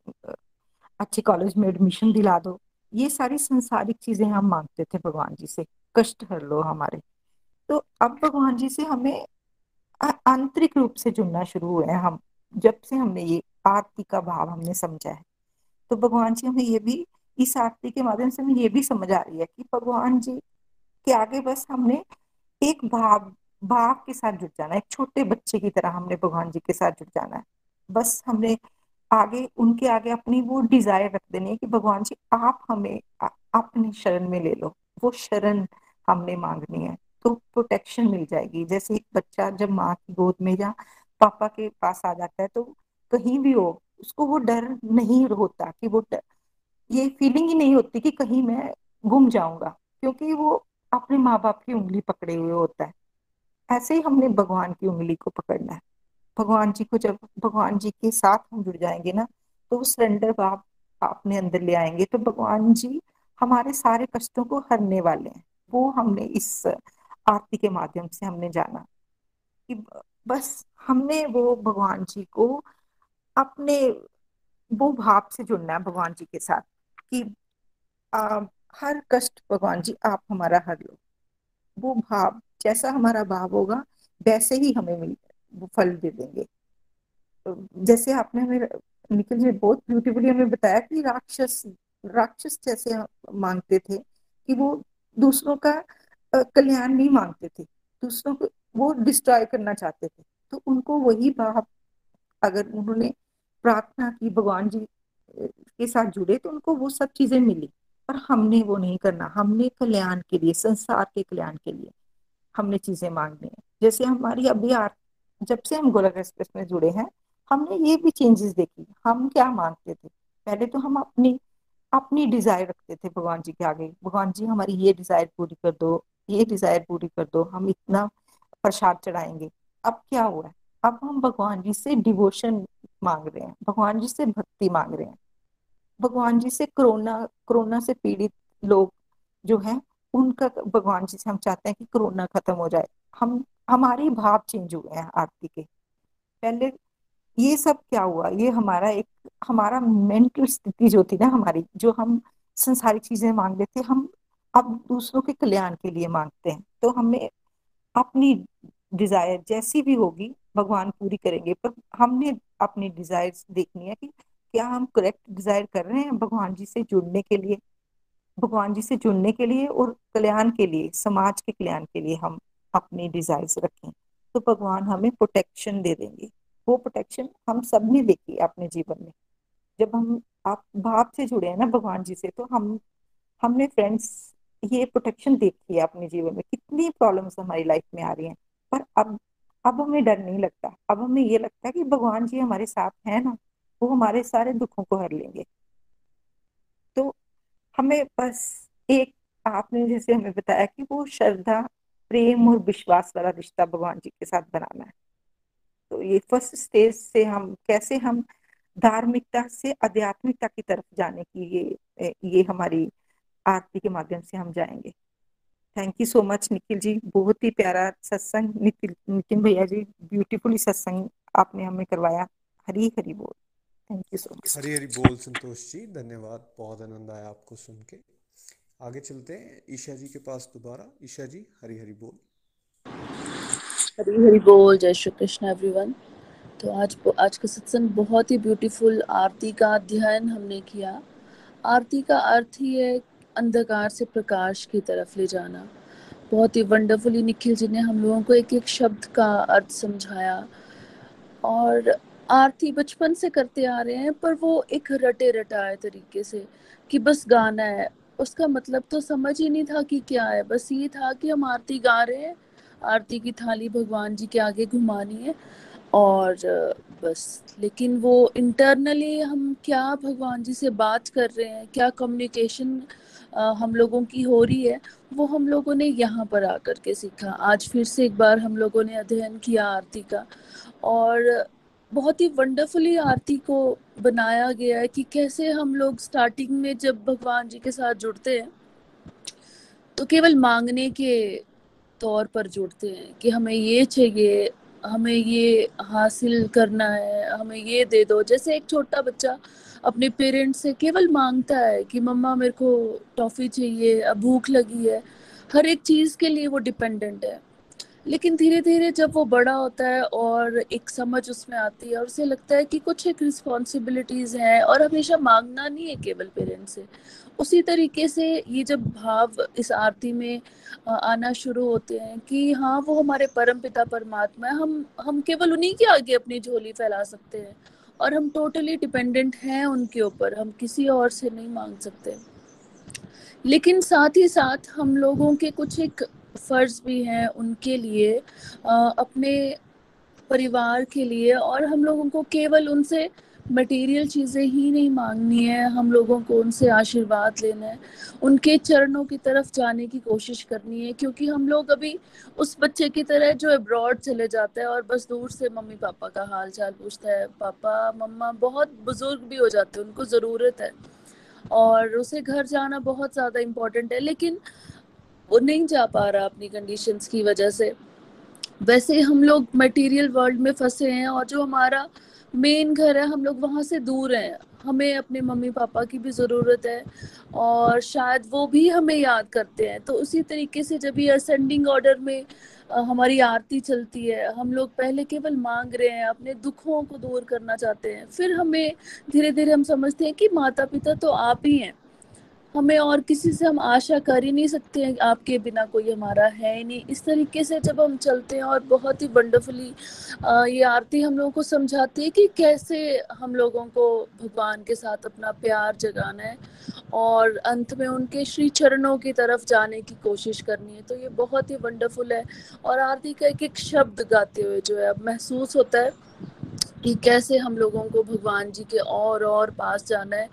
अच्छे कॉलेज में एडमिशन दिला दो। ये सारी संसारिक चीज़ें हम मांगते थे भगवान जी से। कष्ट हर लो हमारे। तो अब भगवान जी से हमें आंतरिक रूप से जुड़ना शुरू हुए हैं हम, जब से हमने ये आरती का भाव हमने समझा है। तो भगवान जी हमें ये भी, इस आरती के माध्यम से हमें ये भी समझ आ रही है कि भगवान जी के आगे बस हमने एक भाव भाव के साथ जुड़ जाना है, एक छोटे बच्चे की तरह हमने भगवान जी के साथ जुड़ जाना है। बस हमने आगे, उनके आगे अपनी वो डिज़ायर रख देनी है कि भगवान जी आप हमें अपनी शरण में ले लो, वो शरण हमने मांगनी है तो प्रोटेक्शन मिल जाएगी। जैसे एक बच्चा जब माँ की गोद में या पापा के पास आ जाता है तो कहीं भी हो उसको वो डर नहीं होता कि वो डर, ये फीलिंग ही नहीं होती कि कहीं मैं गुम जाऊँगा, क्योंकि वो अपने माँ बाप की उंगली पकड़े हुए होता है। ऐसे ही हमने भगवान की उंगली को पकड़ना है। भगवान जी को जब, भगवान जी के साथ हम जुड़ जाएँगे ना तो वो सरेंडर भाव अपने अंदर ले आएँगे तो भगवान जी हमारे सारे कष्टों को हरने वाले हैं। वो हमने इस आरती के माध्यम से हमने जाना कि बस हमने वो भगवान जी को अपने वो भाव से जुड़ना है भगवान जी के साथ कि आ, हर कष्ट भगवान जी आप हमारा हर लो। वो भाव जैसा हमारा भाव होगा वैसे ही हमें मिल वो फल दे देंगे। जैसे आपने हमें निखिल जी बहुत ब्यूटीफुली हमें बताया कि राक्षस राक्षस जैसे मांगते थे कि वो दूसरों का कल्याण नहीं मांगते थे। दूसरों को वो डिस्ट्रॉय करना चाहते थे। तो उनको वही भाव अगर उन्होंने प्रार्थना की, भगवान जी के साथ जुड़े तो उनको वो सब चीज़ें मिली। पर हमने वो नहीं करना। हमने कल्याण के लिए, संसार के कल्याण के लिए हमने चीज़ें मांगनी है। जैसे हमारी अभी आर, जब से हम गोलक एक्सप्रेस में जुड़े हैं, हमने ये भी चेंजेस देखी। हम क्या मांगते थे? पहले तो हम अपनी अपनी डिज़ायर रखते थे भगवान जी के आगे। भगवान जी, हमारी ये डिज़ायर पूरी कर दो, ये डिज़ायर पूरी कर दो, हम इतना प्रसाद चढ़ाएँगे। अब क्या हुआ है? अब हम भगवान जी से डिवोशन मांग रहे हैं, भगवान जी से भक्ति मांग रहे हैं। भगवान जी से कोरोना कोरोना से पीड़ित लोग जो है, उनका भगवान जी से हम चाहते हैं कि कोरोना खत्म हो जाए। हम, हमारे भाव चेंज हुए हैं आरती के। पहले ये सब क्या हुआ? ये हमारा एक, हमारा मेंटल स्थिति जो थी ना हमारी, जो हम संसारिक चीज़ें मांग लेते हम अब दूसरों के कल्याण के लिए मांगते हैं। तो हमें अपनी डिज़ायर जैसी भी होगी भगवान पूरी करेंगे, पर हमने अपनी डिज़ायर देखनी है कि क्या हम करेक्ट डिज़ायर कर रहे हैं भगवान जी से जुड़ने के लिए, भगवान जी से जुड़ने के लिए और कल्याण के लिए, समाज के कल्याण के लिए हम अपनी डिज़ायर रखें। तो भगवान हमें प्रोटेक्शन दे देंगे। वो प्रोटेक्शन हम सबने देखी अपने जीवन में। जब हम आप, भाव से जुड़े हैं ना भगवान जी से तो हम, हमने फ्रेंड्स ये प्रोटेक्शन देखी है अपने जीवन में। कितनी प्रॉब्लम्स हमारी लाइफ में आ रही हैं। पर अब अब हमें डर नहीं लगता। अब हमें ये लगता है कि भगवान जी हमारे साथ है ना, वो हमारे सारे दुखों को हर लेंगे। तो हमें बस एक, आपने जैसे हमें बताया कि वो श्रद्धा, प्रेम और विश्वास वाला रिश्ता भगवान जी के साथ बनाना है। तो ये फ़र्स्ट स्टेज से हम, कैसे हम धार्मिकता से आध्यात्मिकता की तरफ़ जाने की ये ये हमारी आरती के माध्यम से हम जाएँगे। Thank you so much Nikhil ji बहुत ही प्यारा सत्संग निखिल नितिन भैया जी ब्यूटीफुली सत्संग आपने हमें करवाया। हरी हरी बोल। Thank you so much Hari Hari बोल संतोष जी। धन्यवाद। बहुत आनंद आया आपको सुन के। आगे चलते हैं। ईशा जी के पास दोबारा। ईशा जी हरी हरी बोल। हरी हरी बोल। जय श्री कृष्ण एवरीवन तो आज आज का सत्संग बहुत ही ब्यूटीफुल आरती का अध्ययन हमने किया। आरती का अर्थ ही है अंधकार से प्रकाश की तरफ़ ले जाना। बहुत ही वंडरफुली निखिल जी ने हम लोगों को एक एक शब्द का अर्थ समझाया। और आरती बचपन से करते आ रहे हैं, पर वो एक रटे रटाए तरीके से कि बस गाना है। उसका मतलब तो समझ ही नहीं था कि क्या है। बस ये था कि हम आरती गा रहे हैं। आरती की थाली भगवान जी के आगे घुमानी है। और बस, लेकिन वो इंटरनली हम क्या भगवान जी से बात कर रहे हैं, क्या कम्युनिकेशन हम लोगों की हो रही है, वो हम लोगों ने यहाँ पर आकर के सीखा। आज फिर से एक बार हम लोगों ने अध्ययन किया आरती का और बहुत ही वंडरफुली आरती को बनाया गया है कि कैसे हम लोग स्टार्टिंग में जब भगवान जी के साथ जुड़ते हैं तो केवल मांगने के तौर पर जुड़ते हैं कि हमें ये चाहिए, हमें ये हासिल करना है, हमें ये दे दो। जैसे एक छोटा बच्चा अपने पेरेंट्स से केवल माँगता है कि, मम्मा, मेरे को टॉफ़ी चाहिए भूख लगी है। हर एक चीज़ के लिए वो डिपेंडेंट है। लेकिन धीरे धीरे जब वो बड़ा होता है और एक समझ उसमें आती है और उसे लगता है कि कुछ एक रिस्पॉन्सिबिलिटीज़ हैं और हमेशा मांगना नहीं है केवल पेरेंट्स से, उसी तरीके से ये जब भाव इस आरती में आना शुरू होते हैं कि हाँ वो हमारे परम पिता परमात्मा है, हम हम केवल उन्हीं के आगे अपनी झोली फैला सकते हैं। और हम टोटली डिपेंडेंट हैं उनके ऊपर। हम किसी और से नहीं मांग सकते। लेकिन साथ ही साथ हम लोगों के कुछ एक फ़र्ज़ भी हैं उनके लिए अपने परिवार के लिए और हम लोगों को केवल उनसे मटेरियल चीज़ें ही नहीं मांगनी है। हम लोगों को उनसे आशीर्वाद लेना है। उनके चरणों की तरफ़ जाने की कोशिश करनी है, क्योंकि हम लोग अभी उस बच्चे की तरह जो अब्रॉड चले जाता है और बस दूर से मम्मी पापा का हाल चाल पूछता है, पापा, मम्मा, बहुत बुज़ुर्ग भी हो जाते हैं, उनको ज़रूरत है और उसे घर जाना बहुत ज़्यादा इम्पोर्टेंट है। लेकिन वो नहीं जा पा रहा अपनी कंडीशंस की वजह से। वैसे हम लोग मटेरियल वर्ल्ड में फंसे हैं और जो हमारा मेन घर है, हम लोग वहाँ से दूर हैं। हमें अपने मम्मी पापा की भी ज़रूरत है और शायद वो भी हमें याद करते हैं। तो उसी तरीके से जब ये असेंडिंग ऑर्डर में हमारी आरती चलती है, हम लोग पहले केवल मांग रहे हैं, अपने दुखों को दूर करना चाहते हैं। फिर हमें धीरे धीरे हम समझते हैं कि माता पिता तो आप ही हैं। हमें और किसी से हम आशा कर ही नहीं सकते हैं आपके बिना कोई हमारा है ही नहीं। इस तरीके से जब हम चलते हैं और बहुत ही वंडरफुली ये आरती हम लोगों को समझाती है कि कैसे हम लोगों को भगवान के साथ अपना प्यार जगाना है और अंत में उनके श्री चरणों की तरफ़ जाने की कोशिश करनी है। तो ये बहुत ही वंडरफुल है और आरती का एक एक शब्द गाते हुए जो है अब महसूस होता है। कि कैसे हम लोगों को भगवान जी के और और पास जाना है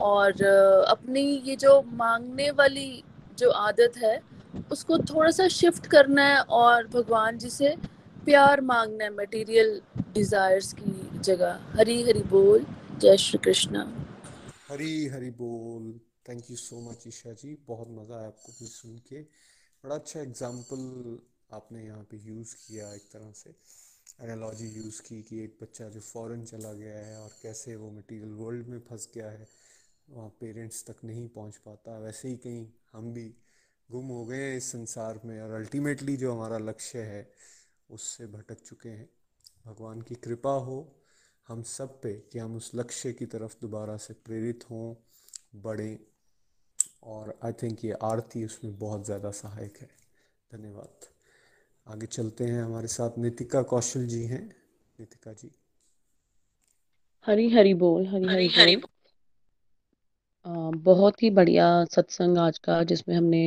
और अपनी ये जो मांगने वाली जो आदत है, उसको थोड़ा सा शिफ्ट करना है और भगवान जी से प्यार मांगना है मटेरियल डिजायर्स की जगह। हरी हरी बोल। जय श्री कृष्ण। हरी हरी बोल। Thank you so much Isha ji. बहुत मज़ा आया आपको भी सुन के। बड़ा अच्छा एग्ज़ाम्पल आपने यहाँ पे यूज़ किया एक तरह से। एनालॉजी यूज़ की कि एक बच्चा जो फॉरेन चला गया है और कैसे वो मटेरियल वर्ल्ड में फंस गया है, वहाँ पेरेंट्स तक नहीं पहुँच पाता। वैसे ही कहीं हम भी गुम हो गए हैं इस संसार में और अल्टीमेटली जो हमारा लक्ष्य है, उससे भटक चुके हैं। भगवान की कृपा हो हम सब पे कि हम उस लक्ष्य की तरफ़ दोबारा से प्रेरित हों, बढ़ें और आई थिंक ये आरती उसमें बहुत ज़्यादा सहायक है। धन्यवाद। आगे चलते हैं हमारे साथ। नितिका कौशल जी हैं। नितिका जी। हरी हरी बोल हरी हरी, हरी बोल। आ, बहुत ही बढ़िया सत्संग आज का जिसमें हमने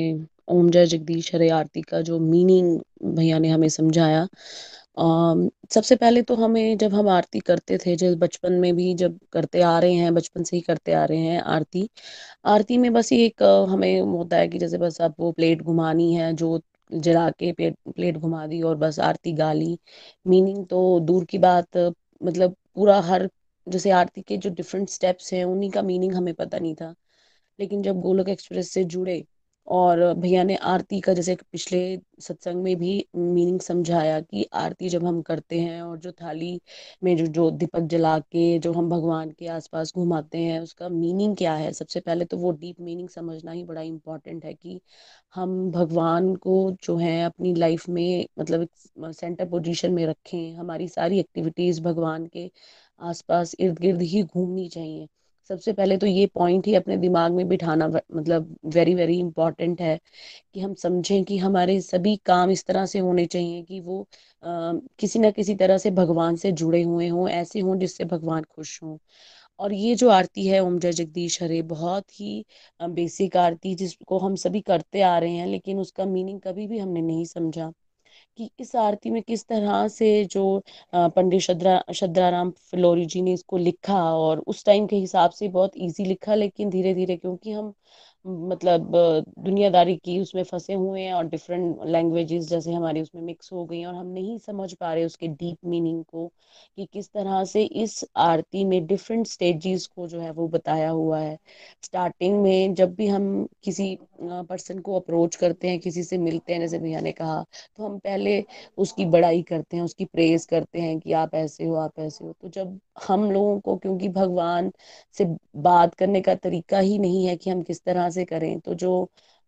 ओम जय जगदीश हरे आरती का जो मीनिंग भैया ने हमें समझाया। आ, सबसे पहले तो हमें जब हम आरती करते थे जब बचपन में भी जब करते आ रहे हैं बचपन से ही करते आ रहे हैं आरती आरती में बस एक हमें होता है कि जैसे बस आपको प्लेट घुमानी है जो जला के प्लेट प्लेट घुमा दी और बस आरती गा ली। मीनिंग तो दूर की बात मतलब पूरा हर, जैसे आरती के जो डिफरेंट स्टेप्स हैं, उन्हीं का मीनिंग हमें पता नहीं था। लेकिन जब गोलक एक्सप्रेस से जुड़े और भैया ने आरती का जैसे पिछले सत्संग में भी मीनिंग समझाया कि आरती जब हम करते हैं और जो थाली में जो जो दीपक जला के, जो हम भगवान के आसपास घुमाते हैं, उसका मीनिंग क्या है? सबसे पहले तो वो डीप मीनिंग समझना ही बड़ा इम्पोर्टेंट है कि हम भगवान को जो है अपनी लाइफ में मतलब सेंटर पोजीशन में रखें। हमारी सारी एक्टिविटीज़ भगवान के आसपास इर्द गिर्द ही घूमनी चाहिए। सबसे पहले तो ये पॉइंट ही अपने दिमाग में बिठाना मतलब वेरी वेरी इंपॉर्टेंट है कि हम समझें कि हमारे सभी काम इस तरह से होने चाहिए कि वो आ, किसी ना किसी तरह से भगवान से जुड़े हुए हों ऐसे हों जिससे भगवान खुश हों। और ये जो आरती है ओम जय जगदीश हरे बहुत ही बेसिक आरती जिसको हम सभी करते आ रहे हैं लेकिन उसका मीनिंग कभी भी हमने नहीं समझा। कि इस आरती में किस तरह से जो पंडित शद्रा शद्राराम फिलोरी जी ने इसको लिखा और उस टाइम के हिसाब से बहुत इजी लिखा, लेकिन धीरे धीरे क्योंकि हम मतलब दुनियादारी की उसमें फंसे हुए हैं और डिफरेंट लैंग्वेजेस जैसे हमारी उसमें मिक्स हो गई और हम नहीं समझ पा रहे उसके डीप मीनिंग को कि किस तरह से इस आरती में डिफरेंट स्टेजेस को जो है वो बताया हुआ है। स्टार्टिंग में जब भी हम किसी पर्सन को अप्रोच करते हैं, किसी से मिलते हैं, जैसे भैया ने कहा तो हम पहले उसकी बड़ाई करते हैं, उसकी प्रेज करते हैं कि आप ऐसे हो, आप ऐसे हो। तो जब हम लोगों को, क्योंकि भगवान से बात करने का तरीका ही नहीं है कि हम किस तरह से करें। तो जो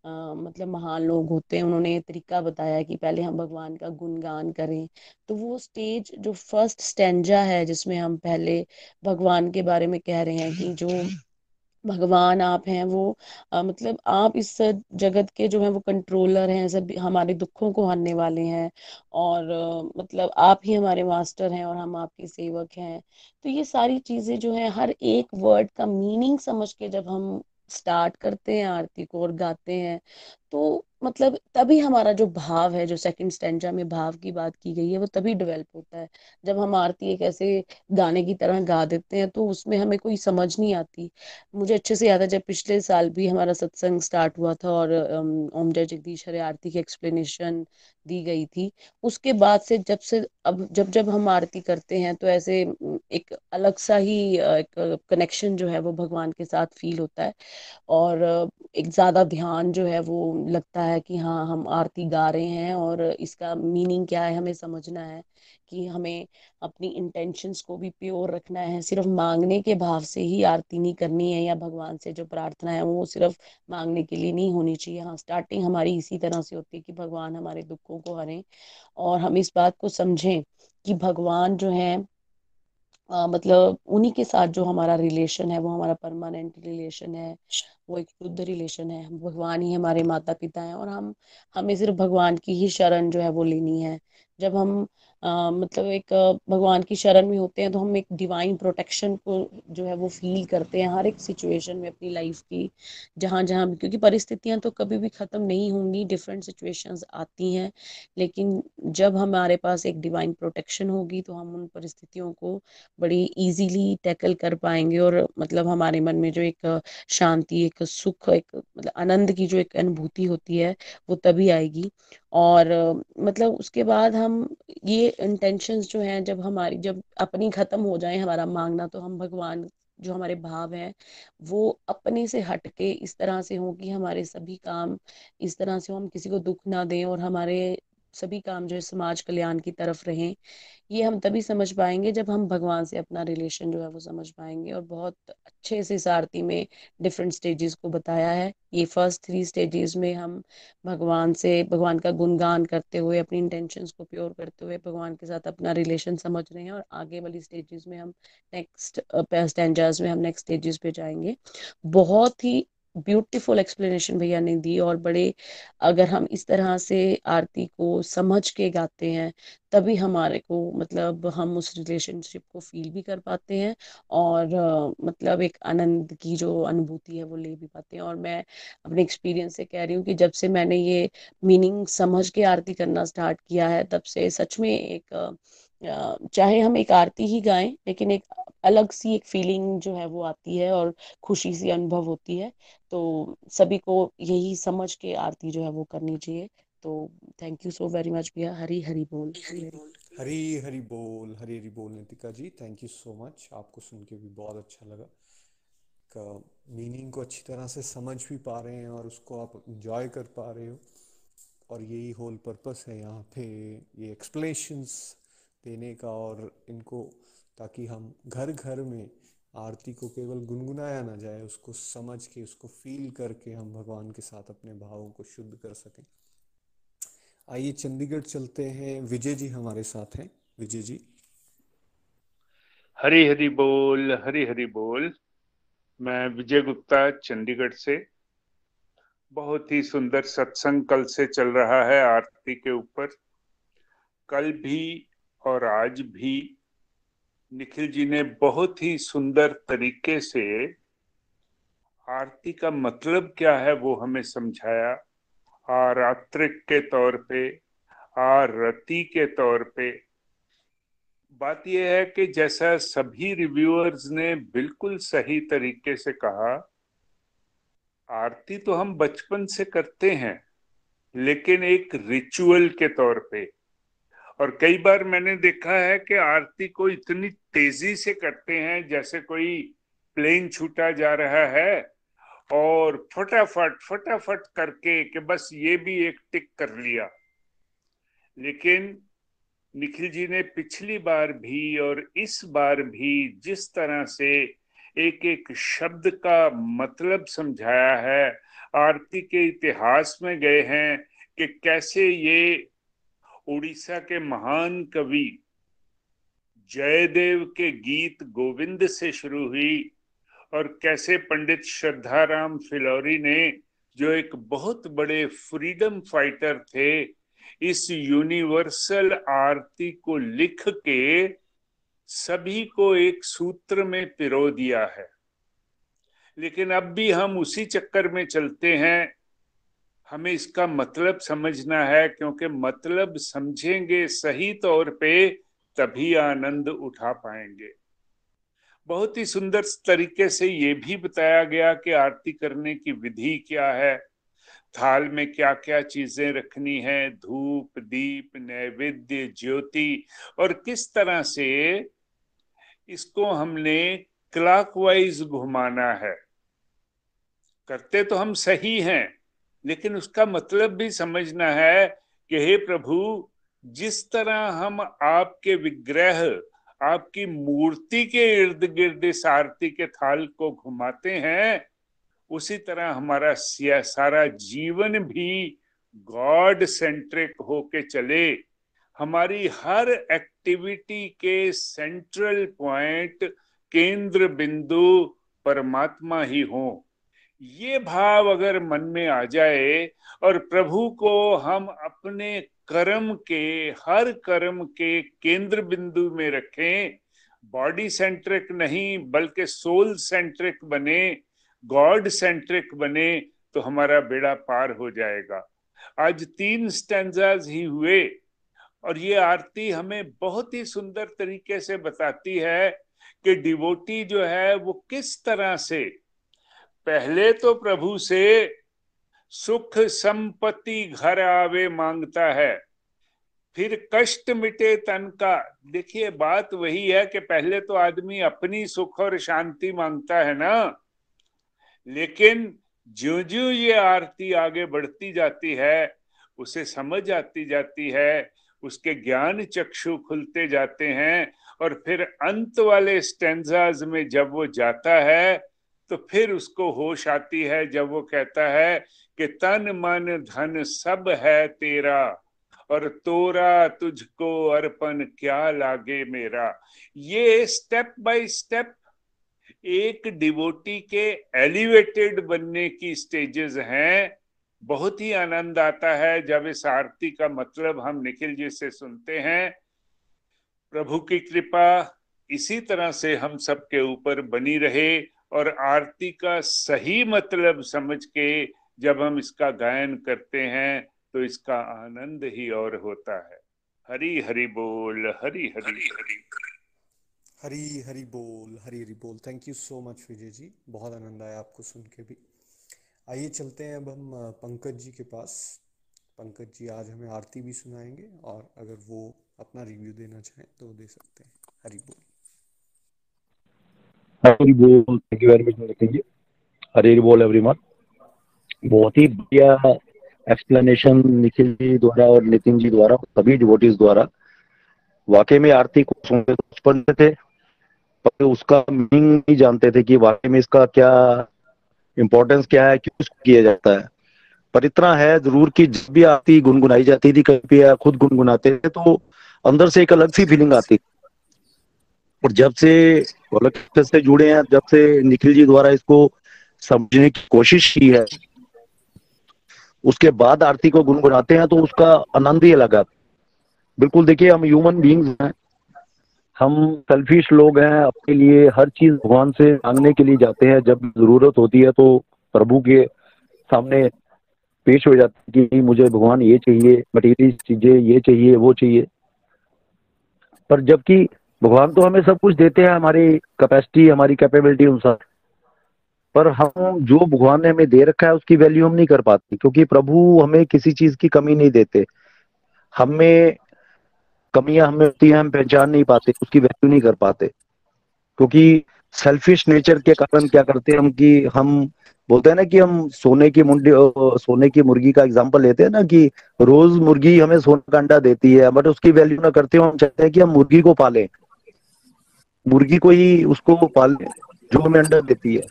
आ, मतलब महान लोग होते हैं उन्होंने तरीका बताया कि पहले हम भगवान का गुणगान करें। तो वो स्टेज जो फ़र्स्ट स्टेंजा है जिसमें हम पहले भगवान के बारे में कह रहे हैं कि जो भगवान आप हैं वो आ, मतलब आप इस जगत के जो है वो कंट्रोलर हैं सब हमारे दुखों को हरने वाले हैं। और आ, मतलब आप ही हमारे मास्टर हैं और हम आपके सेवक हैं। तो ये सारी चीज़ें जो है हर एक वर्ड का मीनिंग समझ के जब हम स्टार्ट करते हैं आरती को और गाते हैं। तो मतलब तभी हमारा जो भाव है, जो सेकंड स्टैंडा में भाव की बात की गई है, वो तभी डेवलप होता है। जब हम आरती एक ऐसे गाने की तरह गा देते हैं तो उसमें हमें कोई समझ नहीं आती। मुझे अच्छे से याद है, जब पिछले साल भी हमारा सत्संग स्टार्ट हुआ था और ओम जय जगदीश हरे आरती की एक्सप्लेनेशन दी गई थी, उसके बाद से जब से, अब जब जब हम आरती करते हैं तो ऐसे एक अलग सा ही एक कनेक्शन जो है, वो भगवान के साथ फील होता है। और एक ज़्यादा ध्यान जो है, वो लगता है। कि हाँ हम आरती गा रहे हैं और इसका मीनिंग क्या है, हमें समझना है कि हमें अपनी इंटेंशंस को भी प्योर रखना है। सिर्फ़ मांगने के भाव से ही आरती नहीं करनी है या भगवान से जो प्रार्थना है वो सिर्फ़ मांगने के लिए नहीं होनी चाहिए। हाँ स्टार्टिंग हमारी इसी तरह से होती है कि भगवान हमारे दुखों को हरें और हम इस बात को समझें कि भगवान जो है आ, मतलब उन्हीं के साथ जो हमारा रिलेशन है वो हमारा परमानेंट रिलेशन है वो एक शुद्ध रिलेशन है। भगवान ही हमारे माता पिता हैं और हम हमें सिर्फ़ भगवान की ही शरण जो है वो लेनी है। जब हम आ, मतलब एक भगवान की शरण में होते हैं तो हम एक डिवाइन प्रोटेक्शन को जो है वो फील करते हैं हर एक सिचुएशन में अपनी लाइफ की जहाँ जहाँ भी। क्योंकि परिस्थितियाँ तो कभी भी ख़त्म नहीं होंगी डिफरेंट सिचुएशंस आती हैं लेकिन जब हमारे पास एक डिवाइन प्रोटेक्शन होगी तो हम उन परिस्थितियों को बड़ी इजीली टैकल कर पाएँगे और मतलब हमारे मन में जो एक शांति एक सुख एक मतलब आनंद की जो एक अनुभूति होती है वो तभी आएगी। और मतलब उसके बाद हम ये इंटेंशंस जो हैं, जब हमारी, जब अपनी खत्म हो जाए हमारा मांगना तो हम भगवान, जो हमारे भाव हैं, वो अपने से हट के इस तरह से हो कि हमारे सभी काम इस तरह से हो, हम किसी को दुख ना दें और हमारे सभी काम जो है समाज कल्याण की तरफ़ रहें, ये हम तभी समझ पाएँगे जब हम भगवान से अपना रिलेशन जो है वो समझ पाएँगे। और बहुत अच्छे से इस में डिफरेंट स्टेजेस को बताया है। ये फ़र्स्ट थ्री स्टेजेस में हम भगवान से, भगवान का गुणगान करते हुए, अपनी इंटेंशंस को प्योर करते हुए भगवान के साथ अपना रिलेशन समझ रहे हैं। और आगे वाली स्टेजेस में हम नेक्स्ट स्टैंडर्स में हम नेक्स्ट स्टेजेस पे जाएँगे। बहुत ही ब्यूटीफुल एक्सप्लेनेशन भैया ने दी और बड़े, अगर हम इस तरह से आरती को समझ के गाते हैं, तभी हमारे को मतलब हम उस रिलेशनशिप को फील भी कर पाते हैं और मतलब एक आनंद की जो अनुभूति है वो ले भी पाते हैं। और मैं अपने एक्सपीरियंस से कह रही हूँ कि जब से मैंने ये मीनिंग समझ के आरती करना स्टार्ट किया है, तब से सच में एक चाहे हम एक आरती ही गाएँ, लेकिन एक अलग सी एक फीलिंग जो है वो आती है और खुशी सी अनुभव होती है। तो सभी को यही समझ के आरती जो है वो करनी चाहिए। तो thank you so very much भैया। हरी हरी बोल। हरी हरी हरी बोल, हरी हरी बोल Nitika ji. Thank you so much आपको सुन के भी बहुत अच्छा लगा। एक मीनिंग को अच्छी तरह से समझ भी पा रहे हैं और उसको आप इंजॉय कर पा रहे हो। और यही होल पर्पस है यहाँ पे ये एक्सप्लेनेशंस देने का और इनको ताकि हम घर घर में आरती को केवल गुनगुनाया ना जाए, उसको समझ के, उसको फील करके हम भगवान के साथ अपने भावों को शुद्ध कर सकें। आइए चंडीगढ़ चलते हैं। विजय जी हमारे साथ हैं। विजय जी। हरी हरी बोल, हरी हरी बोल। मैं विजय गुप्ता, चंडीगढ़ से। बहुत ही सुंदर सत्संग कल से चल रहा है आरती के ऊपर। कल भी और आज भी निखिल जी ने बहुत ही सुंदर तरीके से आरती का मतलब क्या है वो हमें समझाया। आरात्रिक के तौर पे, आरती के तौर पे। बात यह है कि जैसा सभी रिव्यूअर्स ने बिल्कुल सही तरीके से कहा, आरती तो हम बचपन से करते हैं, लेकिन एक रिचुअल के तौर पे और कई बार मैंने देखा है कि आरती को इतनी तेज़ी से करते हैं, जैसे कोई प्लेन छूटा जा रहा है और फटाफट फटाफट करके कि बस ये भी एक टिक कर लिया। लेकिन निखिल जी ने पिछली बार भी और इस बार भी जिस तरह से एक एक शब्द का मतलब समझाया है, आरती के इतिहास में गए हैं कि कैसे ये उड़ीसा के महान कवि जयदेव के गीत गोविंद से शुरू हुई और कैसे पंडित श्रद्धाराम फिलौरी ने, जो एक बहुत बड़े फ्रीडम फाइटर थे, इस यूनिवर्सल आरती को लिख के सभी को एक सूत्र में पिरो दिया है। लेकिन अब भी हम उसी चक्कर में चलते हैं हमें इसका मतलब समझना है, क्योंकि मतलब समझेंगे सही तौर पे तभी आनंद उठा पाएँगे। बहुत ही सुंदर तरीके से ये भी बताया गया कि आरती करने की विधि क्या है। थाल में क्या क्या चीज़ें रखनी है? धूप, दीप, नैवेद्य, ज्योति और किस तरह से इसको हमने क्लॉकवाइज घुमाना है। करते तो हम सही हैं लेकिन उसका मतलब भी समझना है कि हे प्रभु, जिस तरह हम आपके विग्रह, आपकी मूर्ति के इर्द गिर्द इस आरती के थाल को घुमाते हैं, उसी तरह हमारा सारा जीवन भी गॉड सेंट्रिक होके चले। हमारी हर एक्टिविटी के सेंट्रल पॉइंट केंद्र बिंदु परमात्मा ही हो। ये भाव अगर मन में आ जाए और प्रभु को हम अपने कर्म के, हर कर्म के केंद्र बिंदु में रखें बॉडी सेंट्रिक नहीं, बल्कि सोल सेंट्रिक बने गॉड सेंट्रिक बने तो हमारा बेड़ा पार हो जाएगा। आज तीन स्टेंजाज ही हुए और ये आरती हमें बहुत ही सुंदर तरीके से बताती है कि डिवोटी जो है वो किस तरह से पहले तो प्रभु से सुख संपत्ति घर आवे माँगता है, फिर कष्ट मिटे तन का। देखिए, बात वही है कि पहले तो आदमी अपनी सुख और शांति माँगता है ना, लेकिन ज्यो ज्यो ये आरती आगे बढ़ती जाती है, उसे समझ आती जाती है, उसके ज्ञान चक्षु खुलते जाते हैं, और फिर अंत वाले स्टेंजाज में जब वो जाता है तो फिर उसको होश आती है जब वो कहता है कि तन मन धन सब है तेरा और तोरा तुझको अर्पण क्या लागे मेरा। ये स्टेप बाय स्टेप एक डिवोटी के एलिवेटेड बनने की स्टेजेस हैं। बहुत ही आनंद आता है जब इस आरती का मतलब हम निखिल जी से सुनते हैं। प्रभु की कृपा इसी तरह से हम सबके ऊपर बनी रहे। और आरती का सही मतलब समझ के जब हम इसका गायन करते हैं तो इसका आनंद ही और होता है। हरी हरी बोल हरी हरी हरी हरी हरी बोल हरी हरी बोल। Thank you so much Vijay ji बहुत आनंद आया आपको सुन के भी। आइए चलते हैं अब हम पंकज जी के पास। पंकज जी आज हमें आरती भी सुनाएँगे और अगर वो अपना रिव्यू देना चाहें तो दे सकते हैं। हरी बोल। हरी बोल thank you very much Nitin ji Hari बोल एवरीवन बहुत ही बढ़िया एक्सप्लेनेशन निखिल जी द्वारा और नितिन जी द्वारा, सभी डिवोटीज द्वारा। वाकई में आरती को सुनते तो पढ़ते थे, पर उसका मीनिंग नहीं जानते थे कि वाकई में इसका क्या इम्पोर्टेंस क्या है, क्यों किया जाता है। पर इतना है ज़रूर कि जब भी आरती गुनगुनाई जाती थी कभी या खुद गुनगुनाते थे तो अंदर से एक अलग सी फीलिंग आती और जब से गोलक से जुड़े हैं, जब से निखिल जी द्वारा इसको समझने की कोशिश की है, उसके बाद आरती को गुनगुनाते हैं तो उसका आनंद ही अलग आता बिल्कुल देखिए, हम ह्यूमन बींग्स हैं। हम सेल्फिश लोग हैं, अपने लिए हर चीज़ भगवान से मांगने के लिए जाते हैं। जब ज़रूरत होती है तो प्रभु के सामने पेश हो जाती है कि मुझे भगवान ये चाहिए मटेरियल चीज़ें ये चाहिए, वो चाहिए। पर जबकि भगवान तो हमें सब कुछ देते हैं, हमारी कैपेसिटी हमारी कैपेबिलिटी अनुसार। पर हम जो भगवान ने हमें दे रखा है, उसकी वैल्यू हम नहीं कर पाते, क्योंकि प्रभु हमें किसी चीज़ की कमी नहीं देते। हमें कमियाँ हमें होती हैं, हम पहचान नहीं पाते, उसकी वैल्यू नहीं कर पाते। क्योंकि सेल्फिश नेचर के कारण क्या करते हैं हम कि हम बोलते हैं ना कि हम सोने की मुंडी सोने की मुर्गी का एग्ज़ाम्पल लेते हैं ना कि रोज मुर्गी हमें सोने का अंडा देती है, बट उसकी वैल्यू ना करते हो हम चाहते हैं कि हम मुर्गी को पालें। मुर्गी को ही उसको पालें, जो हमें अंडा देती है।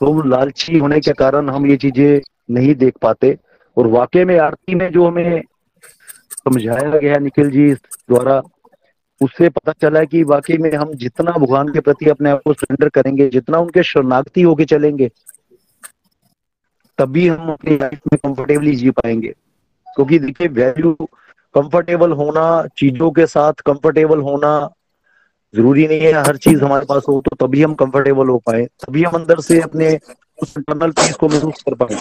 तो लालची होने के कारण हम ये चीज़ें नहीं देख पाते। और वाकई में आरती में जो हमें समझाया गया निखिल जी द्वारा, उससे पता चला कि वाकई में हम जितना भगवान के प्रति अपने आप को सरेंडर करेंगे, जितना उनके शरणार्थी होके चलेंगे, तभी हम अपनी लाइफ में कंफर्टेबली जी पाएँगे। क्योंकि देखिए वैल्यू कंफर्टेबल होना, चीज़ों के साथ कंफर्टेबल होना ज़रूरी नहीं है, हर चीज़ हमारे पास हो तो तभी हम कंफर्टेबल हो पाए, तभी हम अंदर से अपने उस इंटरनल पीस को महसूस कर पाए।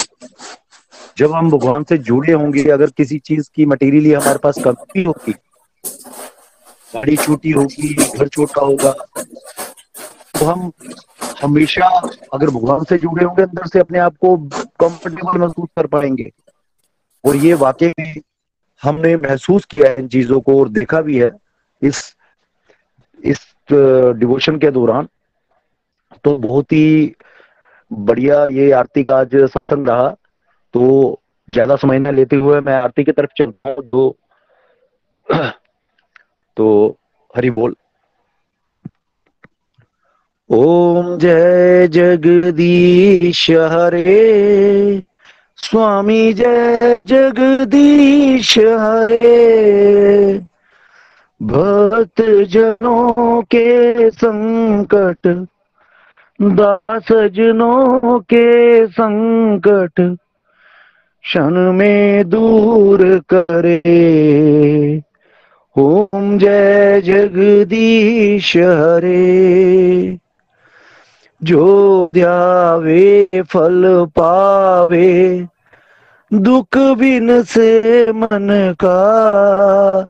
जब हम भगवान से जुड़े होंगे, अगर किसी चीज़ की मटेरियली हमारे पास कमी होगी, गाड़ी छोटी होगी, घर छोटा होगा तो हम हमेशा अगर भगवान से जुड़े होंगे, अंदर से अपने आप को कंफर्टेबल महसूस कर पाएँगे। और ये वाकई हमने महसूस किया है इन चीज़ों को, और देखा भी है, इस इस डिवोशन के दौरान तो बहुत ही बढ़िया ये आरती का आज सत्संग रहा। तो ज़्यादा समय न लेते हुए मैं आरती की तरफ़ चलता हूँ, जो तो हरि बोल। ओम जय जगदीश हरे। स्वामी जय जगदीश हरे। भक्त जनों के संकट दास जनों के संकट क्षण में दूर करे। ओम जय जगदीश हरे। जो ध्यावे, फल पावे, दुख बिन से मन का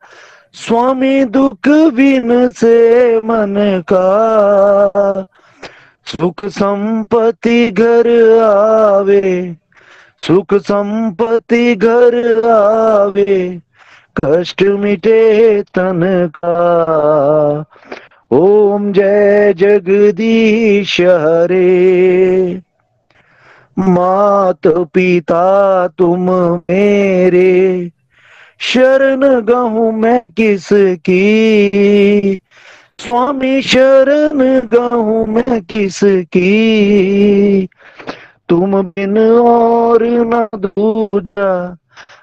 स्वामी दुख बिन से मन का, सुख संपत्ति घर आवे, सुख संपत्ति घर आवे, कष्ट मिटे तन का। ओम जय जगदीश हरे। मात पिता तुम मेरे शरण गहूं मैं किसकी? स्वामी शरण गहूं मैं किसकी? तुम बिन और न दूजा,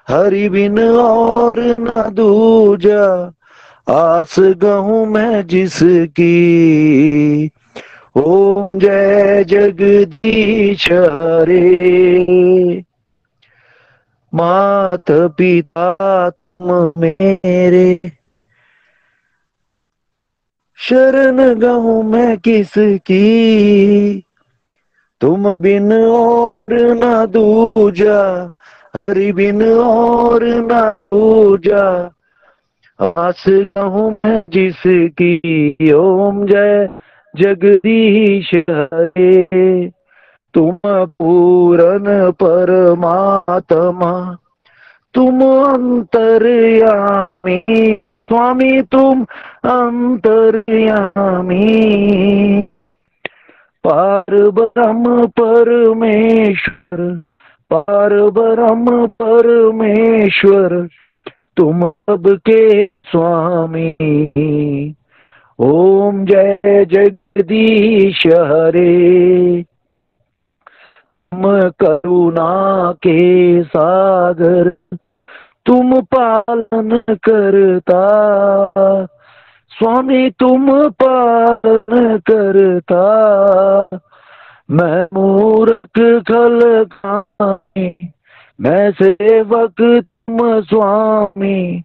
हरि बिन और न दूजा, आस गहूं मैं जिसकी? ओम जय जगदीश हरे। मात पिता तुम मेरे। शरण गहूं मैं किसकी? तुम बिन और न दूजा, हरि बिन और न दूजा। आस कहूँ मैं जिसकी, ओम जय जगदीश हरे। तुम पूरन परमात्मा, तुम अंतर्यामी, स्वामी तुम अंतर्यामी। पार ब्रह्म परमेश्वर पार ब्रह्म परमेश्वर, तुम सबके स्वामी। ओम जय जगदीश हरे। करुणा के सागर, तुम पालन करता। स्वामी, तुम पालन करता। मैं मूर्ख खल खानी मैं सेवक तुम स्वामी।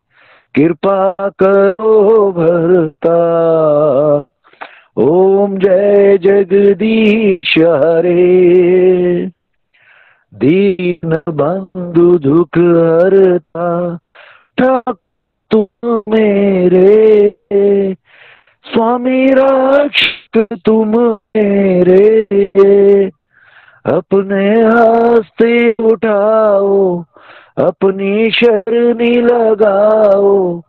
कृपा करो भरता। ओम जय जगदीश हरे। दीन बंधु दुख हरता ठाक तुम मेरे, स्वामी रक्षक तुम मेरे, अपने हस्ते उठाओ, अपनी शरणी लगाओ,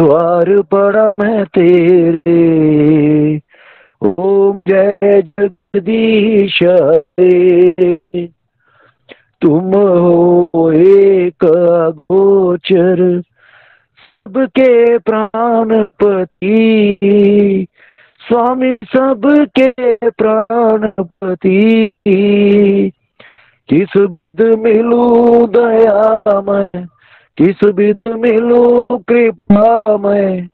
द्वार पड़ा मैं तेरे, ओम जय जगदीश तुम हो एक गोचर, सबके प्राणपति स्वामी सबके प्राणपति किस विध मिलू दया मैं, किस विध मिलू कृपा मैं,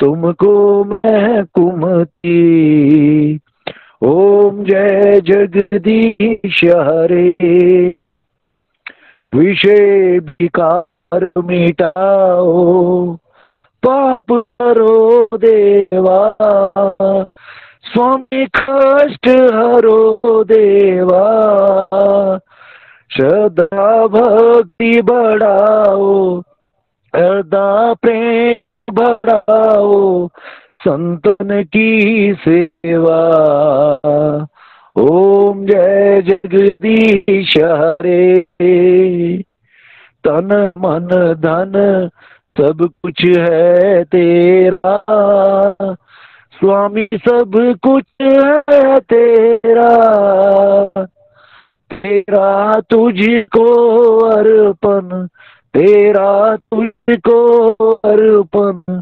तुमको मैं कुमती। ओम जय जगदीश हरे। विषय विकार मिटाओ पाप करो देवा। स्वामी कष्ट हरो देवा। श्रद्धा भक्ति बढ़ाओ। श्रद्धा प्रेम बढ़ाओ। संतन की सेवा। ओम जय जगदीश हरे। तन मन धन, सब कुछ है तेरा। स्वामी सब कुछ है तेरा। तेरा तुझको अर्पण, तेरा तुझको अर्पण।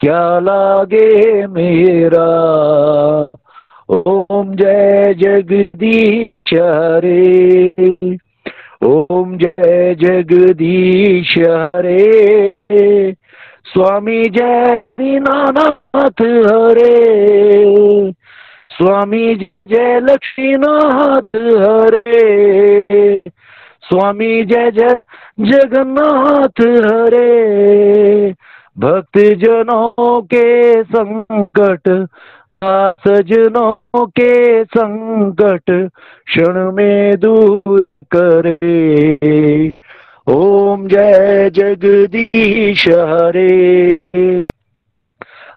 क्या लागे मेरा? ओम जय जगदीश हरे। ओम जय जगदीश हरे। स्वामी जय दीनानाथ हरे। स्वामी जय लक्ष्मीनाथ हरे। स्वामी जय जय जगन्नाथ हरे। भक्त जनों के संकट सजनों के संकट क्षण में दूर करे। ओम जय जगदीश हरे।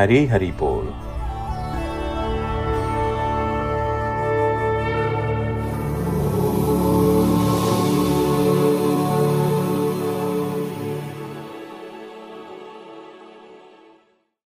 हरी हरी बोल।